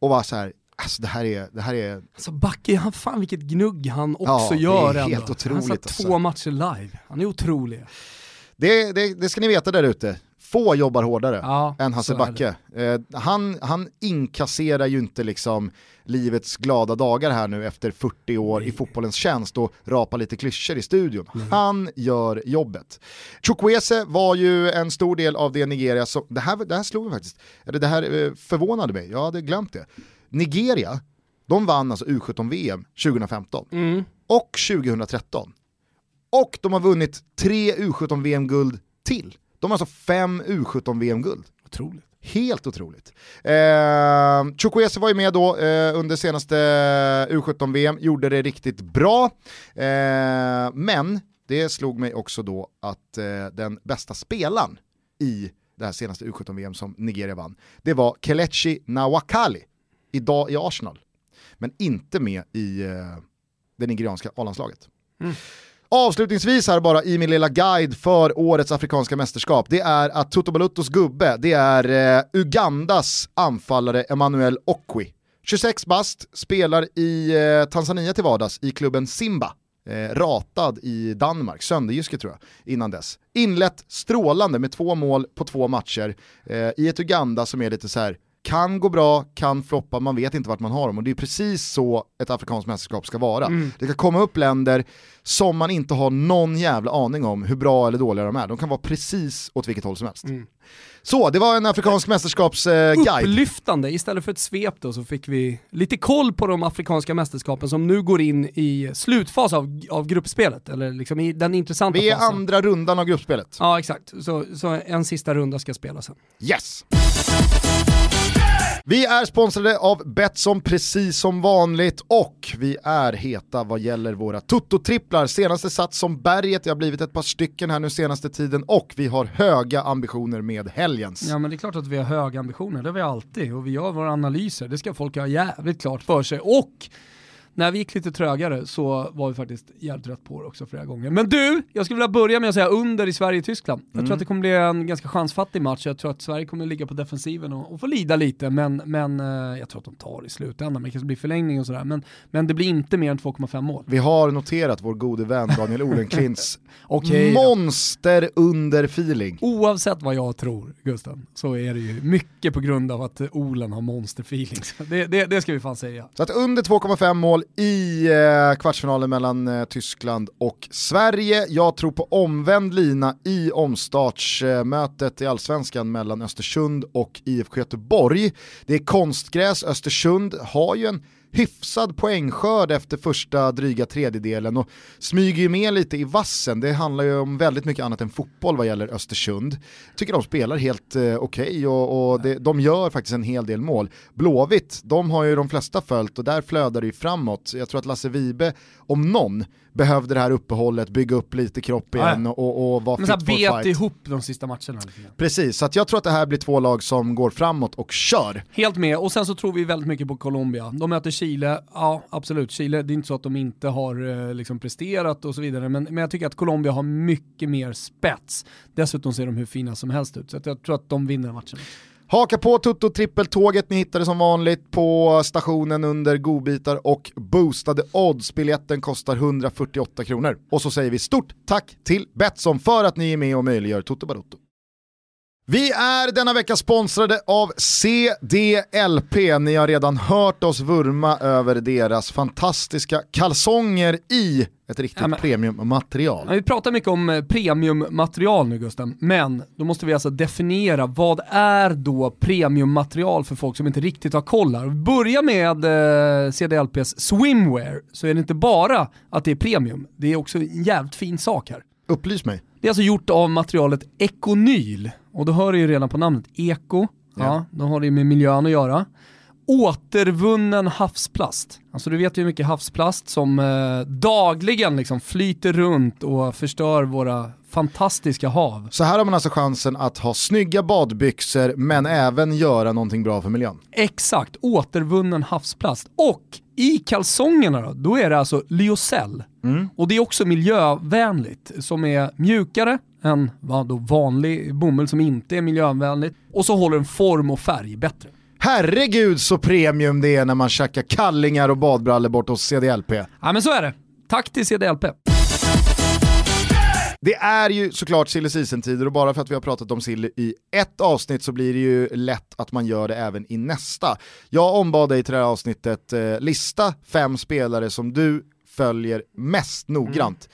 och var så här, alltså det här är, det här är Alltså Backe, han, fan vilket gnugg han också Ja, det är gör helt ändå. otroligt, Han har alltså. två matcher live. Han är otrolig. Det, det, det ska ni veta där ute. Få jobbar hårdare Ja, än Hasse Backe. Eh, han, han inkasserar ju inte liksom livets glada dagar här nu efter 40 år i fotbollens tjänst och rapar lite klyschor i studion. Han gör jobbet. Chukwueze var ju en stor del av det Nigeria som, det här, det här slog mig faktiskt, eller det här eh, förvånade mig, jag hade glömt det. Nigeria, de vann alltså U17-VM 2015 Mm. och 2013. Och de har vunnit tre U17-VM-guld till. De har alltså fem U17-VM-guld. Otroligt. Helt otroligt. Eh, Chukwueze var ju med då eh, under senaste U17-VM, gjorde det riktigt bra. Eh, men det slog mig också då att eh, den bästa spelaren i det här senaste U17-VM som Nigeria vann, det var Kelechi Nawakali, idag i Arsenal. Men inte med i eh, det nigerianska A-landslaget. Avslutningsvis här bara i min lilla guide för årets afrikanska mästerskap, det är att Toto Baluttos gubbe, det är eh, Ugandas anfallare Emmanuel Okwi. 26 bast, spelar i eh, Tanzania till vardags i klubben Simba. Eh, ratad i Danmark, sönderjyske tror jag, innan dess. Inlett strålande med två mål på två matcher eh, i ett Uganda som är lite så här kan gå bra, kan floppa, man vet inte vart man har dem och det är precis så ett afrikanskt mästerskap ska vara. Mm. Det kan komma upp länder som man inte har någon jävla aning om hur bra eller dåliga de är. De kan vara precis åt vilket håll som helst. Mm. Så, det var en afrikansk mästerskapsguide. Eh, Upplyftande, istället för ett svep då så fick vi lite koll på de afrikanska mästerskapen som nu går in i slutfas av, av gruppspelet, eller liksom i den intressanta Vi är fasen. andra rundan av gruppspelet. Ja exakt, så, så en sista runda ska spelas sen. Yes! Vi är sponsrade av Betsson precis som vanligt och vi är heta vad gäller våra Toto-tripplar. Senaste sats som berget, det har blivit ett par stycken här nu senaste tiden och vi har höga ambitioner med helgens. Ja men det är klart att vi har höga ambitioner, det har vi alltid och vi gör våra analyser, det ska folk ha jävligt klart för sig. Och när vi gick lite trögare så var vi faktiskt jävligt rätt på det också flera gånger. Men du, jag skulle vilja börja med att säga under i Sverige-Tyskland. Jag tror Mm. att det kommer bli en ganska chansfattig match. Jag tror att Sverige kommer ligga på defensiven och, och få lida lite, men, men eh, jag tror att de tar i slutändan. Men det kanske blir förlängning och sådär. Men, men det blir inte mer än 2,5 mål. Vi har noterat vår gode vän Daniel Olenklints [LAUGHS] då. monster under feeling. Oavsett vad jag tror, Gusten, så är det ju mycket på grund av att Olen har monsterfeelings. [LAUGHS] Det, det, det ska vi fan säga. Så att under 2,5 mål i eh, kvartsfinalen mellan eh, Tyskland och Sverige. Jag tror på omvänd lina i omstartsmötet i allsvenskan mellan Östersund och IFK Göteborg. Det är konstgräs, Östersund har ju en hyfsad poängskörd efter första dryga tredjedelen och smyger ju med lite i vassen. Det handlar ju om väldigt mycket annat än fotboll vad gäller Östersund. Tycker de spelar helt eh, okej och, och det, de gör faktiskt en hel del mål. Blåvitt, de har ju de flesta följt och där flödar det ju framåt. Jag tror att Lasse Vibe, om någon, behövde det här uppehållet, bygga upp lite kropp igen och, och vara Men fit for här bet fight. ihop de sista matcherna. Precis, så att jag tror att det här blir två lag som går framåt och kör. Helt med, och sen så tror vi väldigt mycket på Colombia. De möter Chile, ja absolut, Chile, det är inte så att de inte har eh, liksom presterat och så vidare, men, men jag tycker att Colombia har mycket mer spets. Dessutom ser de hur fina som helst ut, så att jag tror att de vinner matchen. Haka på Toto trippeltåget, ni hittar det som vanligt på stationen under godbitar och boostade odds. Biljetten kostar 148 kronor. Och så säger vi stort tack till Betsson för att ni är med och möjliggör Toto Balotto. Vi är denna vecka sponsrade av CDLP. Ni har redan hört oss vurma över deras fantastiska kalsonger i ett riktigt Ja, premiummaterial. Ja, vi pratar mycket om eh, premiummaterial nu Gusten, men då måste vi alltså definiera vad är då premiummaterial för folk som inte riktigt har koll här. Börja med eh, CDLPs swimwear, så är det inte bara att det är premium, det är också en jävligt fin sak här. Upplys mig. Det är alltså gjort av materialet ekonyl, och då hör du ju redan på namnet eko, ja. Ja. då har det ju med miljön att göra. Återvunnen havsplast. Alltså du vet ju hur mycket havsplast som eh, dagligen liksom flyter runt och förstör våra fantastiska hav. Så här har man alltså chansen att ha snygga badbyxor men även göra någonting bra för miljön. Exakt, återvunnen havsplast. Och i kalsongerna då, då är det alltså lyocell. Och det är också miljövänligt, som är mjukare än vad då vanlig bomull som inte är miljövänligt. Och så håller den form och färg bättre. Herregud så premium det är när man käkar kallingar och badbrallor bort hos CDLP. Ja men så är det. Tack till CDLP. Det är ju såklart silly season-tider och bara för att vi har pratat om silly i ett avsnitt så blir det ju lätt att man gör det även i nästa. Jag ombad dig till det här avsnittet eh, lista fem spelare som du följer mest noggrant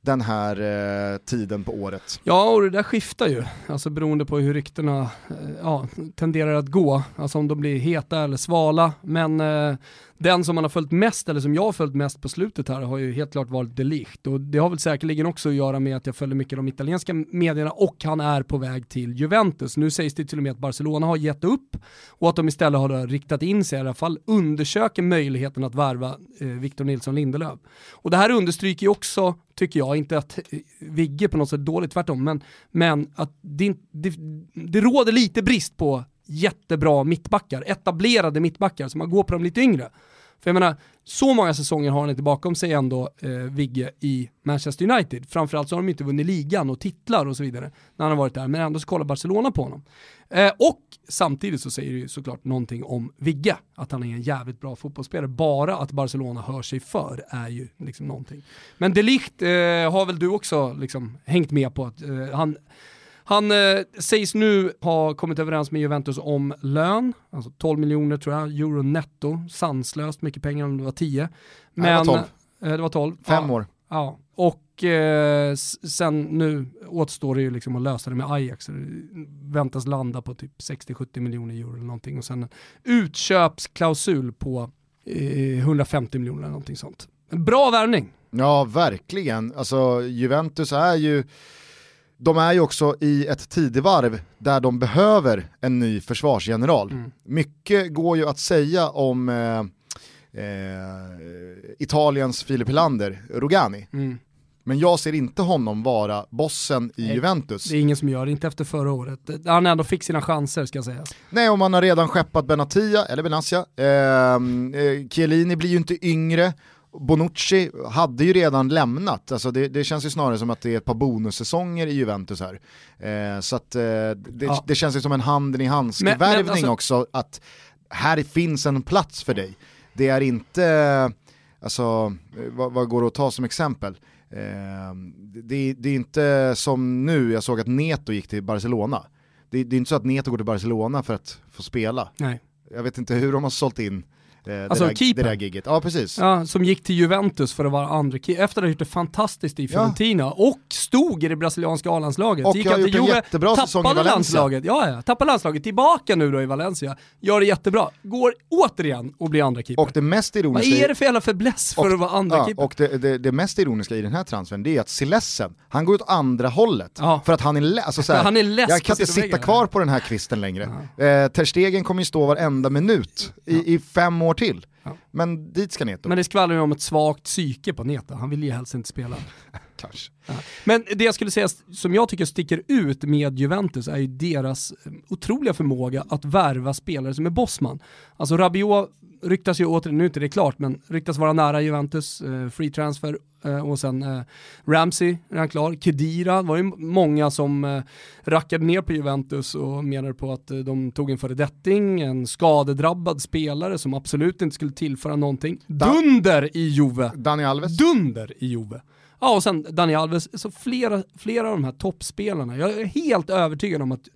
den här eh, tiden på året. Ja, och det där skiftar ju, alltså beroende på hur ryktena eh, ja, tenderar att gå. Alltså om de blir heta eller svala. Men eh, den som man har följt mest, eller som jag har följt mest på slutet här, har ju helt klart varit de Och det har väl säkerligen också att göra med att jag följer mycket de italienska medierna och han är på väg till Juventus. Nu sägs det till och med att Barcelona har gett upp och att de istället har riktat in sig, i alla fall undersöker möjligheten att värva eh, Victor Nilsson Lindelöf. Och det här understryker ju också, tycker jag, inte att eh, Vigge på något sätt dåligt, tvärtom, men, men att det, det, det råder lite brist på jättebra mittbackar, etablerade mittbackar, så man går på de lite yngre. För jag menar, så många säsonger har han inte bakom sig ändå, eh, Vigge, i Manchester United. Framförallt så har de inte vunnit ligan och titlar och så vidare när han har varit där, men ändå så kollar Barcelona på honom. Eh, och samtidigt så säger det ju såklart någonting om Vigge, att han är en jävligt bra fotbollsspelare. Bara att Barcelona hör sig för är ju liksom någonting. Men Delicht eh, har väl du också liksom hängt med på att eh, han han eh, sägs nu ha kommit överens med Juventus om lön, alltså 12 miljoner tror jag, euro netto, sanslöst mycket pengar om det var 10. Men, det var 12. Eh, det var 12. Fem ja. år. Ja, och eh, sen nu återstår det ju liksom att lösa det med Ajax. Det väntas landa på typ 60-70 miljoner euro eller någonting och sen en utköpsklausul på eh, 150 miljoner eller någonting sånt. En bra värvning. Ja, verkligen. Alltså Juventus är ju de är ju också i ett tidevarv där de behöver en ny försvarsgeneral. Mm. Mycket går ju att säga om eh, eh, Italiens Filip Helander, Rogani. Mm. Men jag ser inte honom vara bossen i Nej, Juventus. Det är ingen som gör det, inte efter förra året. Han ändå fick sina chanser ska sägas. Nej, och man har redan skeppat Benatia, eller Benassia. Ehm, eh, Chiellini blir ju inte yngre Bonucci hade ju redan lämnat, alltså det, det, känns ju snarare som att det är ett par bonussäsonger i Juventus här. Eh, så att, eh, det, ja. det, känns ju som en handen i handske-värvning alltså... också, att här finns en plats för dig. Det är inte, alltså, vad, vad går det att ta som exempel? Eh, det, det, är inte som nu, jag såg att Neto gick till Barcelona. Det, det är inte så att Neto går till Barcelona för att få spela. Nej. Jag vet inte hur de har sålt in det, alltså det, där, det där gigget. Ja, precis. Ja, som gick till Juventus för att vara andra keeper, efter att ha gjort det fantastiskt i Fiorentina ja. och stod i det brasilianska A-landslaget. Och gick har gjort en jättebra säsong i Valencia. Landslaget. Ja, ja, tappade landslaget, tillbaka nu då i Valencia, gör det jättebra, går återigen och blir andra keeper. Och det mest ironiska... Vad är det för jävla fäbless för och, att vara andra ja, keeper? Och det, det, det, mest ironiska i den här transfern, det är att Silessen, han går åt andra hållet. Ja. För att han är, alltså såhär, [LAUGHS] han är less jag kan inte sitta kvar på den här kvisten längre. Ja. Eh, Ter Stegen kommer ju stå varenda minut i, i fem år till. Ja. Men dit ska Neto. Men det skvallrar ju om ett svagt psyke på Neto, han vill ju helst inte spela. [LAUGHS] Kanske. Ja. Men det jag skulle säga som jag tycker sticker ut med Juventus är ju deras eh, otroliga förmåga att värva spelare som är bossman. Alltså Rabiot ryktas ju återigen, nu är inte det klart, men ryktas vara nära Juventus, eh, free transfer eh, och sen eh, Ramsey han klar. Kedira var ju många som eh, rackade ner på Juventus och menade på att eh, de tog en föredetting, en skadedrabbad spelare som absolut inte skulle tillföra någonting. Dunder i Juve! Dani Alves. Dunder i Juve. Ja, och sen Dani Alves, så flera, flera av de här toppspelarna, jag är helt övertygad om att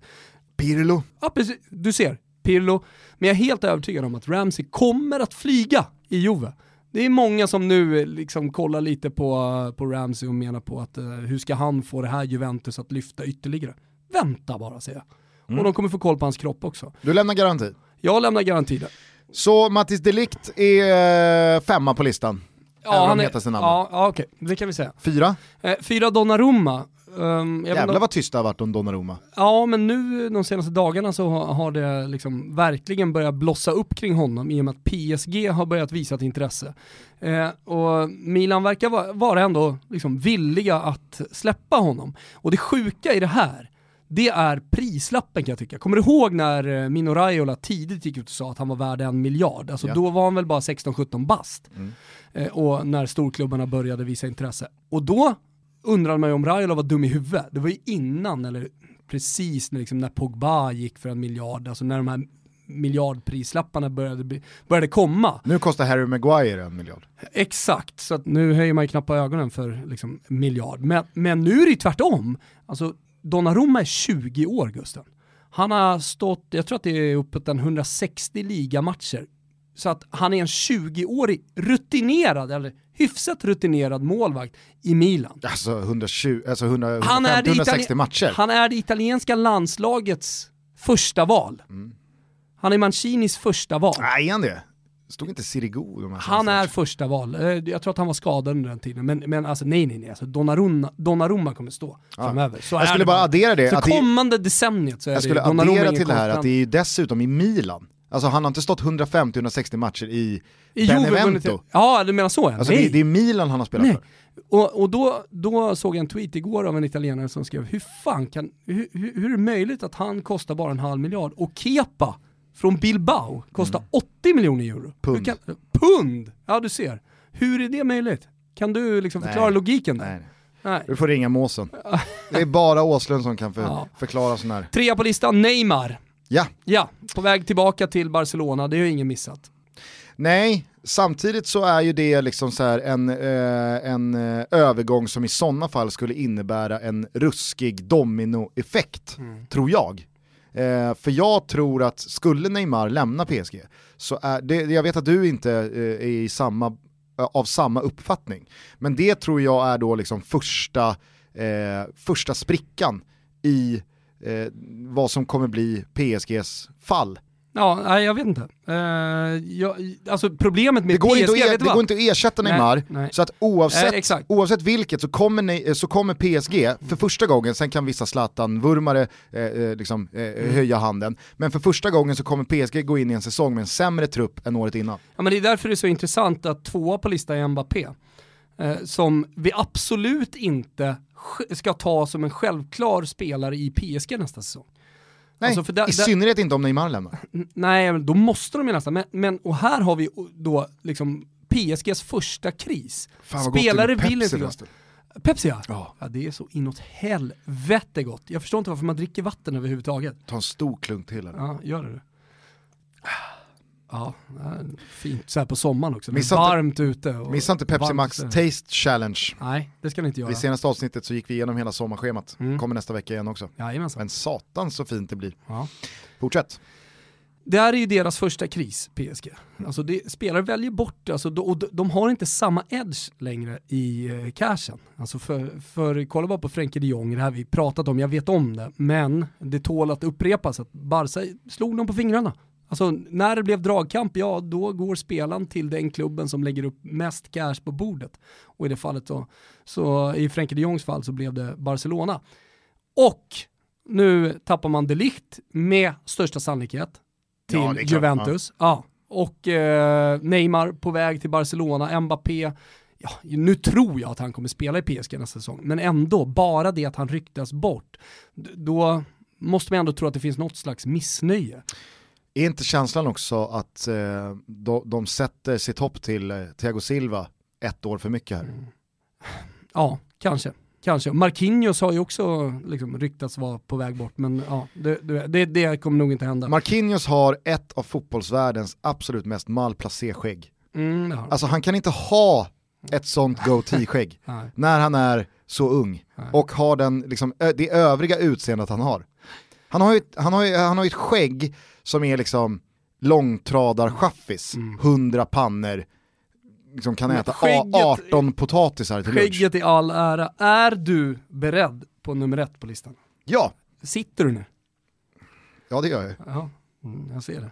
Pirlo. Ja, precis. Du ser, Pirlo. Men jag är helt övertygad om att Ramsey kommer att flyga i Juve. Det är många som nu liksom kollar lite på, på Ramsey och menar på att uh, hur ska han få det här Juventus att lyfta ytterligare? Vänta bara säger jag. Mm. Och de kommer få koll på hans kropp också. Du lämnar garanti? Jag lämnar garanti där. Så Mattis Delikt är eh, femma på listan? Ja, han är, ja, ja okej, det kan vi säga. Fyra? Eh, fyra Donnarumma. Um, Jävlar vad tyst det har varit om Donnarumma. Ja, men nu de senaste dagarna så har det liksom verkligen börjat blossa upp kring honom i och med att PSG har börjat visa ett intresse. Eh, och Milan verkar vara, vara ändå liksom villiga att släppa honom. Och det sjuka i det här, det är prislappen kan jag tycka. Kommer du ihåg när eh, Mino Raiola tidigt gick ut och sa att han var värd en miljard? Alltså ja. då var han väl bara 16-17 bast. Mm. Eh, och när storklubbarna började visa intresse. Och då undrade man ju om Raiola var dum i huvudet. Det var ju innan, eller precis när, liksom, när Pogba gick för en miljard, alltså när de här miljardprislapparna började, började komma. Nu kostar Harry Maguire en miljard. Exakt, så att nu höjer man ju knappt ögonen för liksom, miljard. Men, men nu är det ju tvärtom. Alltså, Donnarumma är 20 år Gusten. Han har stått, jag tror att det är uppåt en 160 ligamatcher. Så att han är en 20-årig rutinerad, eller hyfsat rutinerad målvakt i Milan. Alltså 120, alltså 100, han 150, 160 matcher. Han är det italienska landslagets första val. Mm. Han är Mancinis första val. Nej, är han det? Stod inte Sirigu de Han är första val. Eh, jag tror att han var skadad under den tiden. Men, men alltså nej nej nej, alltså Donnarumma, Donnarumma kommer stå ja. framöver. Så jag skulle bara addera det. Så kommande det, decenniet så är jag det skulle addera till det här att det är ju dessutom i Milan. Alltså han har inte stått 150-160 matcher i, I Benevento. Ja, du menar så ja. Alltså det, det, är Milan han har spelat Nej. för. Och, och då, då såg jag en tweet igår av en italienare som skrev, hur fan kan, hur, hur, hur är det möjligt att han kostar bara en halv miljard och Kepa från Bilbao kostar mm. 80 miljoner euro? Pund. Kan, pund! Ja du ser. Hur är det möjligt? Kan du liksom förklara Nej. logiken där? Nej. Nej. Du får ringa Måsen. [LAUGHS] Det är bara Åslund som kan för, Ja. förklara sån här. Trea på listan, Neymar. Ja, Ja, på väg tillbaka till Barcelona, det har ju ingen missat. nej, samtidigt så är ju det liksom så en, eh, en eh, övergång som i sådana fall skulle innebära en ruskig dominoeffekt, tror jag. Eh, för jag tror att skulle Neymar lämna PSG, så är det, jag vet att du inte eh, är i samma, eh, av samma uppfattning, men det tror jag är då liksom första, eh, första sprickan i eh, vad som kommer bli PSGs fall. Ja, nej jag vet inte. Eh, jag, alltså problemet med Det går, PSG, inte att, det vad? går inte att ersätta Nej, Neymar, nej. så att oavsett, Nej, oavsett vilket så kommer, ni, så kommer PSG för första gången, sen kan vissa Zlatan-vurmare eh, eh, liksom, eh, Mm. höja handen, men för första gången så kommer PSG gå in i en säsong med en sämre trupp än året innan. Ja, men det är därför det är så intressant att tvåa på listan är Mbappé. Eh, som vi absolut inte sk- ska ta som en självklar spelare i PSG nästa säsong. Nej, Alltså, där- i där- synnerhet inte om Neymar lämnar. Nej, då måste de ju nästan. Men, men, och här har vi då liksom PSGs första kris. Fan vad Spelare vill inte. Pepsi ja. Ja. ja. det är så inåt helvete gott. Jag förstår inte varför man dricker vatten överhuvudtaget. Ta en stor klunk till här. Ja, gör det du. Ja, fint så här på sommaren också. Missa inte- varmt ute. och Missa inte Pepsi Max ute. Taste Challenge. Nej, det ska ni inte göra. I senaste avsnittet så gick vi igenom hela sommarschemat, Mm. kommer nästa vecka igen också. Jajamensan. Men satan så fint det blir. Ja. Fortsätt. Det här är ju deras första kris, PSG. Alltså det, spelare väljer bort, alltså, de, och de, de har inte samma edge längre i eh, cashen. Alltså för, för kolla bara på Frenkie de Jong, det här vi pratat om, jag vet om det, men det tål att upprepas att Barca slog dem på fingrarna. Alltså när det blev dragkamp, ja då går spelaren till den klubben som lägger upp mest cash på bordet. Och i det fallet så, så i Frenkie de Jongs fall så blev det Barcelona. Och nu tappar man de Ligt med största sannolikhet till Ja, klart, Juventus. Ja. Och eh, Neymar på väg till Barcelona, Mbappé, ja, nu tror jag att han kommer spela i PSG nästa säsong, men ändå, bara det att han ryktas bort, då måste man ändå tro att det finns något slags missnöje. Är inte känslan också att eh, de, de sätter sitt hopp till eh, Thiago Silva ett år för mycket här? Mm. Ja, kanske. Kanske. Marquinhos har ju också liksom, ryktats vara på väg bort, men ja, det, det, det, kommer nog inte hända. Marquinhos har ett av fotbollsvärldens absolut mest malplacé-skägg. Mm. Alltså han kan inte ha ett sånt goatee-skägg [LAUGHS] Nej. när han är så ung och har den, liksom, det övriga utseendet han har. Han har ju, han har ju, han har ju ett skägg som är liksom långtradarchaffis, Mm. 100 pannor, liksom kan äta skägget- 18 potatisar till lunch. Skägget i all ära, är du beredd på nummer ett på listan? Ja, Sitter du nu? ja det gör jag. Ja, mm, jag ser det.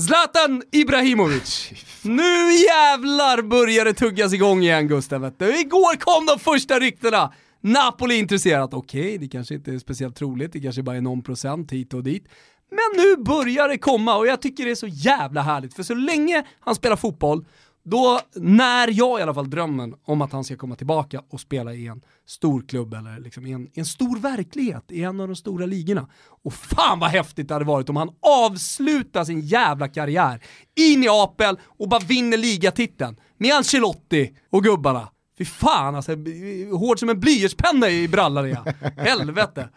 Zlatan Ibrahimovic! Nu jävlar börjar det tuggas igång igen Gustav. Igår kom de första ryktena! Napoli är intresserat, okej det kanske inte är speciellt troligt, det kanske bara är någon procent hit och dit. Men nu börjar det komma och jag tycker det är så jävla härligt, för så länge han spelar fotboll, då när jag i alla fall drömmen om att han ska komma tillbaka och spela i en stor klubb eller liksom i, en, i en stor verklighet, i en av de stora ligorna. Och fan vad häftigt det hade varit om han avslutar sin jävla karriär i Neapel och bara vinner ligatiteln med Ancelotti och gubbarna. Fy fan alltså, hård som en blyertspenna i brallan är jag. Helvete.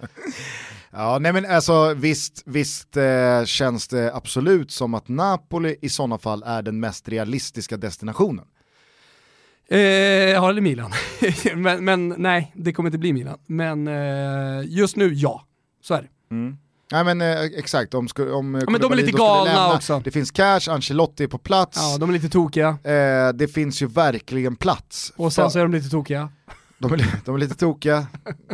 Ja, nej men alltså visst, visst eh, känns det absolut som att Napoli i sådana fall är den mest realistiska destinationen. Eh, ja, eller Milan. [LAUGHS] men, men nej, det kommer inte bli Milan. Men eh, just nu, ja. Så är det. Nej men eh, exakt, om, sku, om ja, men de är lite galna också. Det finns cash, Ancelotti är på plats, Ja, de är lite tokiga. eh, det finns ju verkligen plats. Och sen För- så är de lite tokiga. De, är, de är lite tokiga, eh,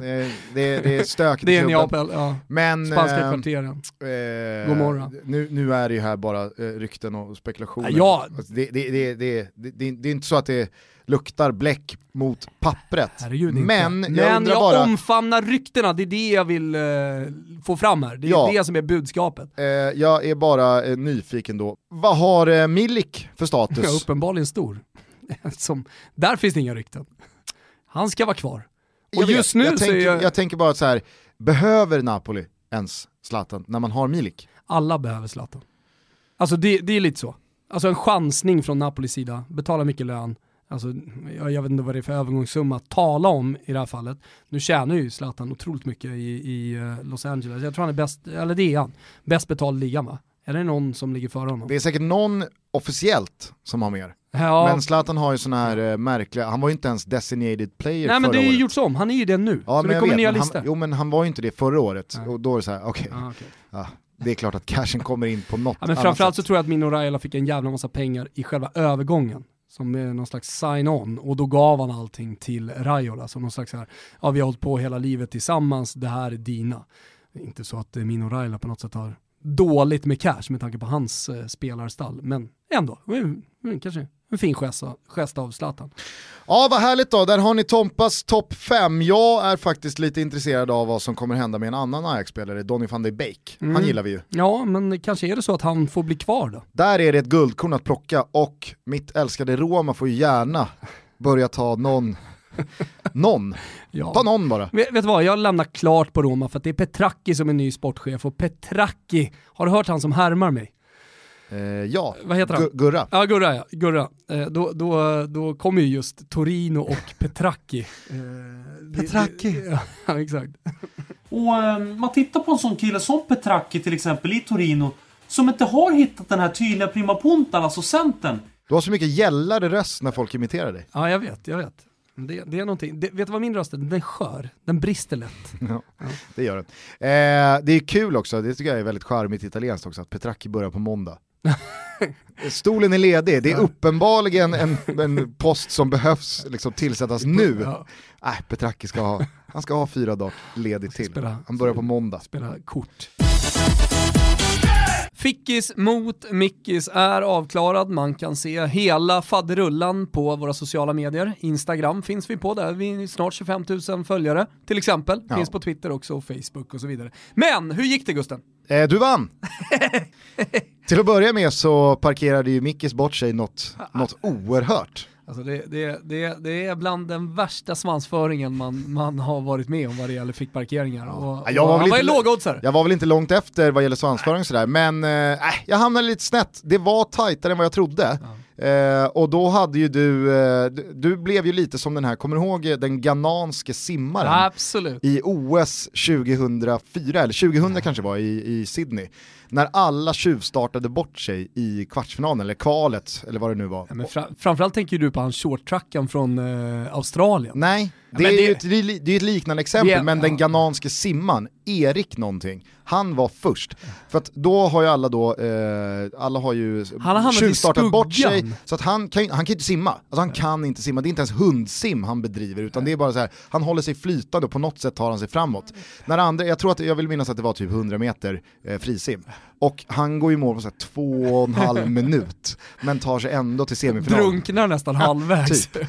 det, det är stökigt Det är. Neapel, ja. Men, Spanska eh, kvarteren. eh, God morgon. Nu, nu är det ju här bara eh, rykten och spekulationer. Ja. Alltså, det, det, det, det, det, det, det är inte så att det luktar bläck mot pappret. Men Men jag jag, bara, omfamnar ryktena, det är det jag vill eh, få fram här. Det är Ja. det som är budskapet. eh, jag är bara eh, nyfiken då. Vad har eh, Milik för Ja, status? uppenbarligen stor. [LAUGHS] som, där finns det inga rykten. Han ska vara kvar. Jag Och vet, just nu jag så tänker, jag, jag tänker bara så här, behöver Napoli ens Zlatan när man har Milik? alla behöver Zlatan. Alltså det, det är lite så. Alltså en chansning från Napolis sida, betala mycket lön. Alltså, jag, jag vet inte vad det är för övergångssumma att tala om i det här fallet. Nu tjänar ju Zlatan otroligt mycket i, i eh, Los Angeles. Jag tror han är bäst, eller det är han, bäst betald ligan va? Är det någon som ligger före honom? Det är säkert någon officiellt som har mer. Ja. Men Zlatan har ju sådana här eh, märkliga, han var ju inte ens designated player Nej men förra det är ju gjorts om, han är ju det nu. Ja, så det kommer nya men han, jo men han var ju inte det förra året, Nej. och då är det så här, okej, Ja, okej. ja, det är klart att cashen kommer in på något Ja, men framförallt så sätt. tror jag att Mino Raiola fick en jävla massa pengar i själva övergången. Som är någon slags sign-on och då gav han allting till Raiola. Som någon slags så här, ja vi har hållit på hela livet tillsammans, det här är dina. Det är inte så att eh, Mino Raiola på något sätt har dåligt med cash med tanke på hans eh, spelarstall. Men ändå, mm, kanske en fin gest, gest av Zlatan. Ja vad härligt då, där har ni Tompas topp 5. Jag är faktiskt lite intresserad av vad som kommer hända med en annan Ajax-spelare, Donny van de Beek. Han Mm. gillar vi ju. Ja, men kanske är det så att han får bli kvar då. Där är det ett guldkorn att plocka och mitt älskade Roma får ju gärna börja ta någon, [LAUGHS] någon, Ja. ta någon bara. Vet, vet du vad, jag lämnar klart på Roma för att det är Petracchi som är ny sportchef och Petracchi, har du hört han som härmar mig? Eh, ja, Vad heter han? Gu- Gurra. Ja, Gurra ja. Gurra. Eh, då, då, då kommer ju just Torino och [LAUGHS] Petracchi. Eh, Petracchi. [LAUGHS] Ja, exakt. Och eh, man tittar på en sån kille som Petracchi till exempel i Torino som inte har hittat den här tydliga prima puntan, alltså centern. Du har så mycket gällare röst när folk imiterar dig. Ja, jag vet, jag vet. Det, det är någonting. Det, vet du vad min röst är? Den är skör. Den brister lätt. [LAUGHS] Ja, det gör den. Eh, det är kul också, det tycker jag är väldigt charmigt italienskt också, att Petracchi börjar på måndag. [LAUGHS] Stolen är ledig, det är uppenbarligen en, en post som behövs liksom, tillsättas nu. Ja, Nej, Petracchi ska ha, han ska ha fyra dagar ledigt till. Han börjar på måndag. spela kort. Fickis mot Mickis är avklarad. Man kan se hela faderullan på våra sociala medier. Instagram finns vi på, där vi är snart 25 000 följare till exempel. Ja. Finns på Twitter också och Facebook och så vidare. Men hur gick det Gusten? Eh, du vann! [LAUGHS] Till att börja med så parkerade ju Mickis bort sig något, något oerhört. Alltså det, det, det, det är bland den värsta svansföringen man, man har varit med om vad det gäller fickparkeringar. Och, Jag var och väl han var ju inte- lågoddsare. Jag var väl inte långt efter vad gäller svansföring och sådär, men eh, jag hamnade lite snett. Det var tajtare än vad jag trodde. Eh, och då hade ju du, eh, du, du blev ju lite som den här, kommer du ihåg den ghananske simmaren? Absolut. i OS 2004, eller 2000 kanske var, i, i Sydney. När alla tjuvstartade bort sig i kvartsfinalen, eller kvalet, eller vad det nu var. Ja, men fra, framförallt tänker du på han shorttrackaren från eh, Australien. Nej, det är, det- ju ett, det är ett liknande exempel, är- men den ghananske simman, Erik någonting, han var först. För att då har ju alla då, eh, alla har ju Han tjuvstartat bort sig, så att han kan, han kan inte simma. Alltså han kan inte simma, det är inte ens hundsim han bedriver, utan det är bara så här, han håller sig flytande och på något sätt tar han sig framåt. När andra, jag tror att, jag vill minnas att det var typ 100 meter eh, frisim, och han går i mål på så två och en halv [LAUGHS] minut, men tar sig ändå till semifinal. Drunknar nästan halvvägs. Typ.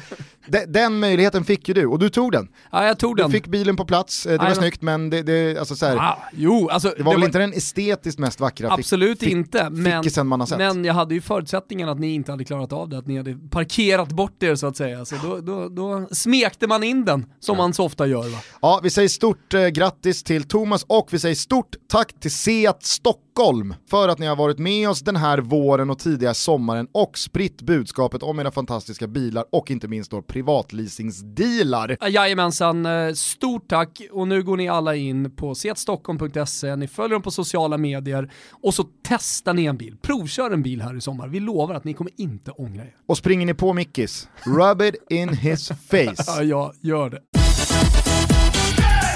De, den möjligheten fick ju du, och du tog den. Ja, jag tog Du den. fick bilen på plats, eh, det var snyggt men det, det, alltså så här, Ah, jo, alltså, det var väl inte den estetiskt mest vackra Absolut fick- inte, men, man har sett. men jag hade ju förutsättningen att ni inte hade klarat av det, att ni hade parkerat bort er så att säga. Så då, då, då smekte man in den, som man så ofta gör va. Ja, vi säger stort eh, grattis till Thomas och vi säger stort tack till Seat Stockholm för att ni har varit med oss den här våren och tidiga sommaren och spritt budskapet om era fantastiska bilar och inte minst då privatleasingsdealar. Jajamensan, eh, stort tack och nu går ni alla in på setstockholm.se, ni följer dem på sociala medier och så testar ni en bil. Provkör en bil här i sommar, vi lovar att ni kommer inte ångra er. Och springer ni på Mickis, rub it in his [LAUGHS] Ja, face. jag gör det.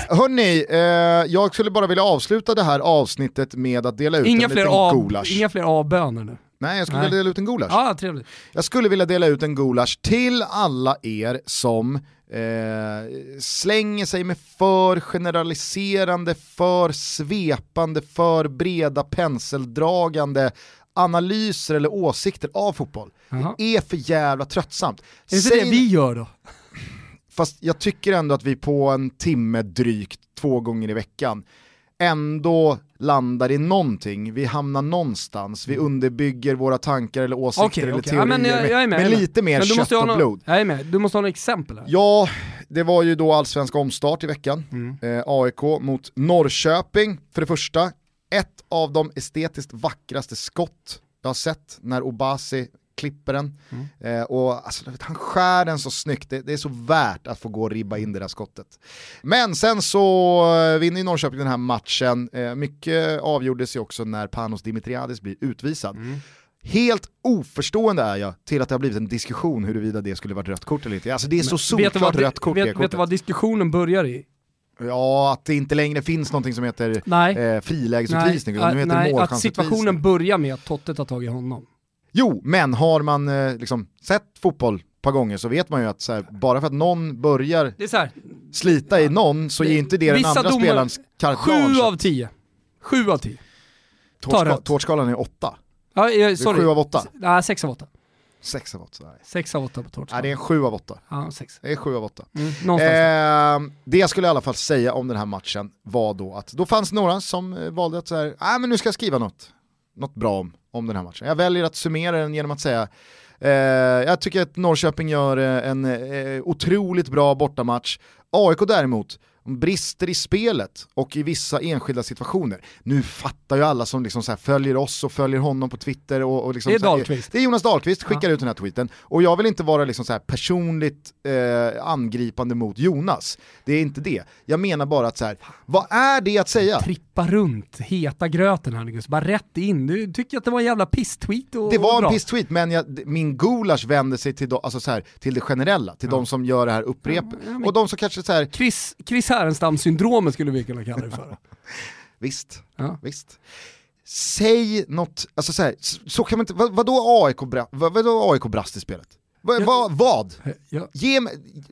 Hörni, eh, jag skulle bara vilja avsluta det här avsnittet med att dela ut Inga en fler, liten gulasch. inga fler A-böner nu. Nej, jag skulle Nej. vilja dela ut en gulasch. Ja, trevligt. Jag skulle vilja dela ut en gulasch till alla er som eh, slänger sig med för generaliserande, för svepande, för breda penseldragande analyser eller åsikter av fotboll. Jaha. Det är för jävla tröttsamt. Är det Säg- det vi gör då? Fast jag tycker ändå att vi på en timme drygt, två gånger i veckan, ändå landar i någonting, vi hamnar någonstans, vi underbygger våra tankar eller åsikter Okej, eller okej. teorier Ja, men jag, jag med. med jag lite mer Men kött och någon- blod. Jag är med, du måste ha några exempel här. Ja, det var ju då allsvensk omstart i veckan. Mm. Eh, AIK mot Norrköping för det första. Ett av de estetiskt vackraste skott jag har sett när Obasi klipper den. Mm. Eh, och alltså, han skär den så snyggt, det, det är så värt att få gå och ribba in det där skottet. Men sen så eh, vinner ju Norrköping den här matchen, eh, mycket avgjordes ju också när Panos Dimitriadis blir utvisad. Mm. Helt oförstående är jag till att det har blivit en diskussion huruvida det skulle varit rött kort eller inte. Alltså det är så solklart rött kort det vet, vet du vad diskussionen börjar i? Ja, att det inte längre finns någonting som heter Nej. eh, frilägesutvisning, utan nu heter nej, att målchansutvisning. situationen börjar med att Tottet har tagit honom. Jo, men har man eh, liksom sett fotboll ett par gånger så vet man ju att så här, bara för att någon börjar Det är så här, slita i någon så Det- ger inte det den andra domar- spelarens carte sju av tio. Sju av tio. Tårtska-. Tårtskalan är åtta. Ja, eh, sorry. sju av åtta. Nej, sex av åtta. Sex av åtta. Nej. Sex av åtta på Nej, tårtskalan. det är en sju av åtta. Ja, sex. Det är sju av åtta. Mm. Eh, det jag skulle i alla fall säga om den här matchen var då att då fanns några som eh, valde att säga, nej men nu ska jag skriva något, något bra om, om den här matchen. Jag väljer att summera den genom att säga, eh, jag tycker att Norrköping gör eh, en eh, otroligt bra bortamatch. AIK däremot, brister i spelet och i vissa enskilda situationer. Nu fattar ju alla som liksom följer oss och följer honom på Twitter och, och liksom Det är Dahlqvist. Det är Jonas Dahlqvist, skickar ut den här tweeten. Och jag vill inte vara liksom så personligt eh, angripande mot Jonas. Det är inte det. Jag menar bara att så här, vad är det att säga? Trippa runt heta gröten här Niklas, bara rätt in. Du tycker att det var en jävla pisstweet och Det var en bra. piss-tweet, men jag, min gulasch vänder sig till, do, alltså så här, till det generella, till de som gör det här upprep. men- Och de som kanske så här, Chris, Chris Härenstam-syndromet skulle vi kunna kalla det för. [LAUGHS] visst, Ja. visst. Säg något, alltså så, här, så, kan man inte, vad, vadå AIK, vad, vadå AIK brast i spelet? Vad, Ja. vad, vad? Ja. Ge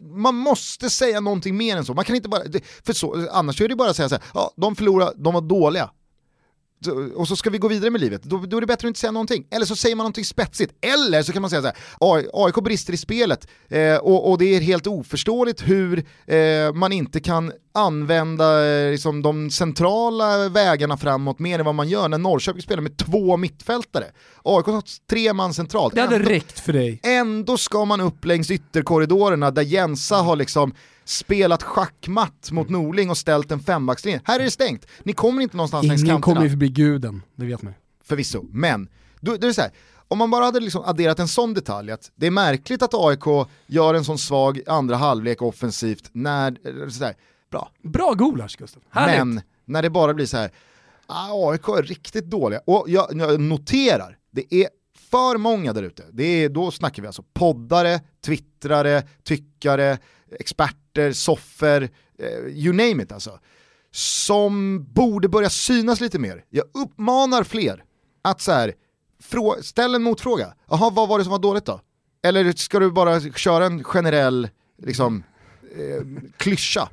man måste säga någonting mer än så, man kan inte bara, för så, annars är det bara att säga så här, ja de förlorade, de var dåliga. Och så ska vi gå vidare med livet, då, då är det bättre att inte säga någonting. Eller så säger man någonting spetsigt. Eller så kan man säga så här, AIK brister i spelet eh, och, och det är helt oförståeligt hur eh, man inte kan använda eh, liksom, de centrala vägarna framåt mer än vad man gör när Norrköping spelar med två mittfältare. AIK har tre man centralt. Det hade Ändå- räckt för dig. Ändå ska man upp längs ytterkorridorerna där Jensa har liksom spelat schackmatt mot Norling och ställt en fembackslinje. Här är det stängt, ni kommer inte någonstans längs Ingen kanterna. kommer ju förbi guden, det vet man. Förvisso, men då, då är det så här, om man bara hade liksom adderat en sån detalj, att det är märkligt att AIK gör en sån svag andra halvlek offensivt när, eh, sådär, bra. Bra gulasch Gustav, härligt. Men när det bara blir så här, ah, AIK är riktigt dåliga. Och jag, jag noterar, det är för många där ute. Det är- Då snackar vi alltså poddare, twittrare, tyckare, experter, soffer, eh, you name it alltså. Som borde börja synas lite mer. Jag uppmanar fler att så här, frå- ställ en motfråga. Jaha, vad var det som var dåligt då? Eller ska du bara köra en generell liksom, eh, klyscha?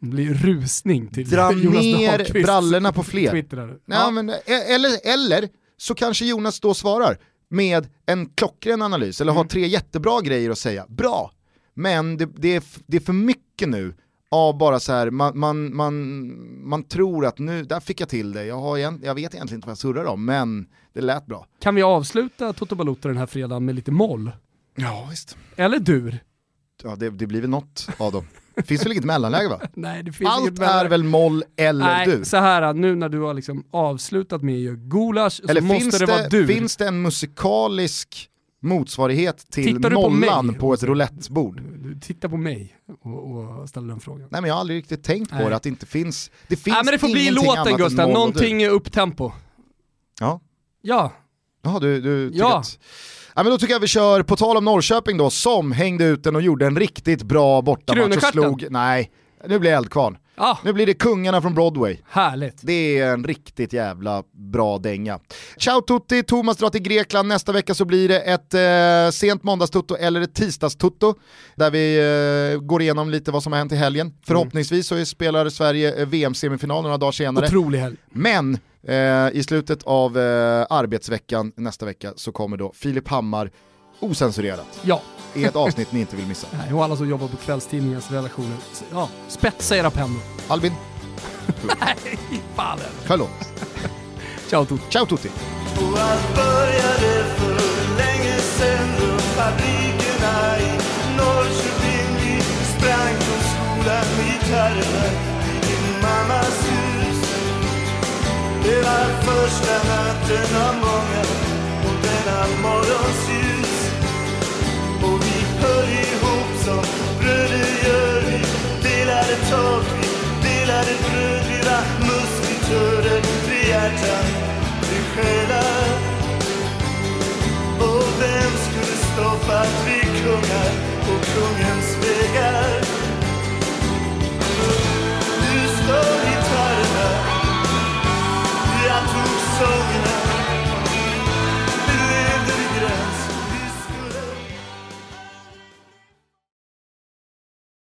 Det blir rusning till Dra Jonas ner brallorna på fler. Twittrare. Nej, Ja. men, e- eller, eller så kanske Jonas då svarar med en klockren analys, eller har tre jättebra grejer att säga. Bra! Men det, det, är, det är för mycket nu av bara så här, man, man, man, man tror att nu, där fick jag till det, jag, har, egent- jag vet egentligen inte vad jag surrar om, men det lät bra. Kan vi avsluta Toto Balotto den här fredagen med lite moll? Ja, visst. Eller dur? Ja, det, det blir väl något av dem. [LAUGHS] Det [LAUGHS] finns väl inget mellanläge va? [LAUGHS] Nej, det finns Allt är väl moll eller Nej, du? så här nu när du har liksom avslutat med gulasch Eller så måste finns det, vara det, dur. finns det en musikalisk motsvarighet till på nollan mig? på, ett roulettebord? Du tittar på mig och, och ställer den frågan. Nej men jag har aldrig riktigt tänkt på Nej. det, att det inte finns, det finns Nej men det får bli låten Gustav, dur. någonting upptempo. Ja, Ja, Jaha, du, du tycker Ja. att... Ja, men då tycker jag vi kör, på tal om Norrköping då, som hängde ut den och gjorde en riktigt bra bortamatch och slog, nej, nu blir det Eldkvarn. Ah, Nu blir det kungarna från Broadway. härligt. Det är en riktigt jävla bra dänga. Ciao Tutti, Thomas drar till Grekland, nästa vecka så blir det ett eh, sent måndagstutto eller ett tisdagstutto där vi eh, går igenom lite vad som har hänt i helgen. Förhoppningsvis så spelar Sverige eh, VM-semifinal några dagar senare. Otrolig helg. Men eh, i slutet av eh, arbetsveckan nästa vecka så kommer då Filip Hammar osensurerat Ja, i ett avsnitt ni inte vill missa. [LAUGHS] Nej, och alla som jobbar på kvällstidningens redaktioner. Ja, spetsa era pennor. Albin, [LAUGHS] Nej, fan. förlåt. Ciao Toto. Ciao Tutti! Och allt började för länge sen runt fabrikerna i Norrköping. Vi sprang från skolan med gitarrerna i din mammas hus. Det var första natten av många fanns ljus Delade vi delade bröd Vi musketörer, hjärtan, till själar Och vem skulle stoppa vi kungar på kungens vägar?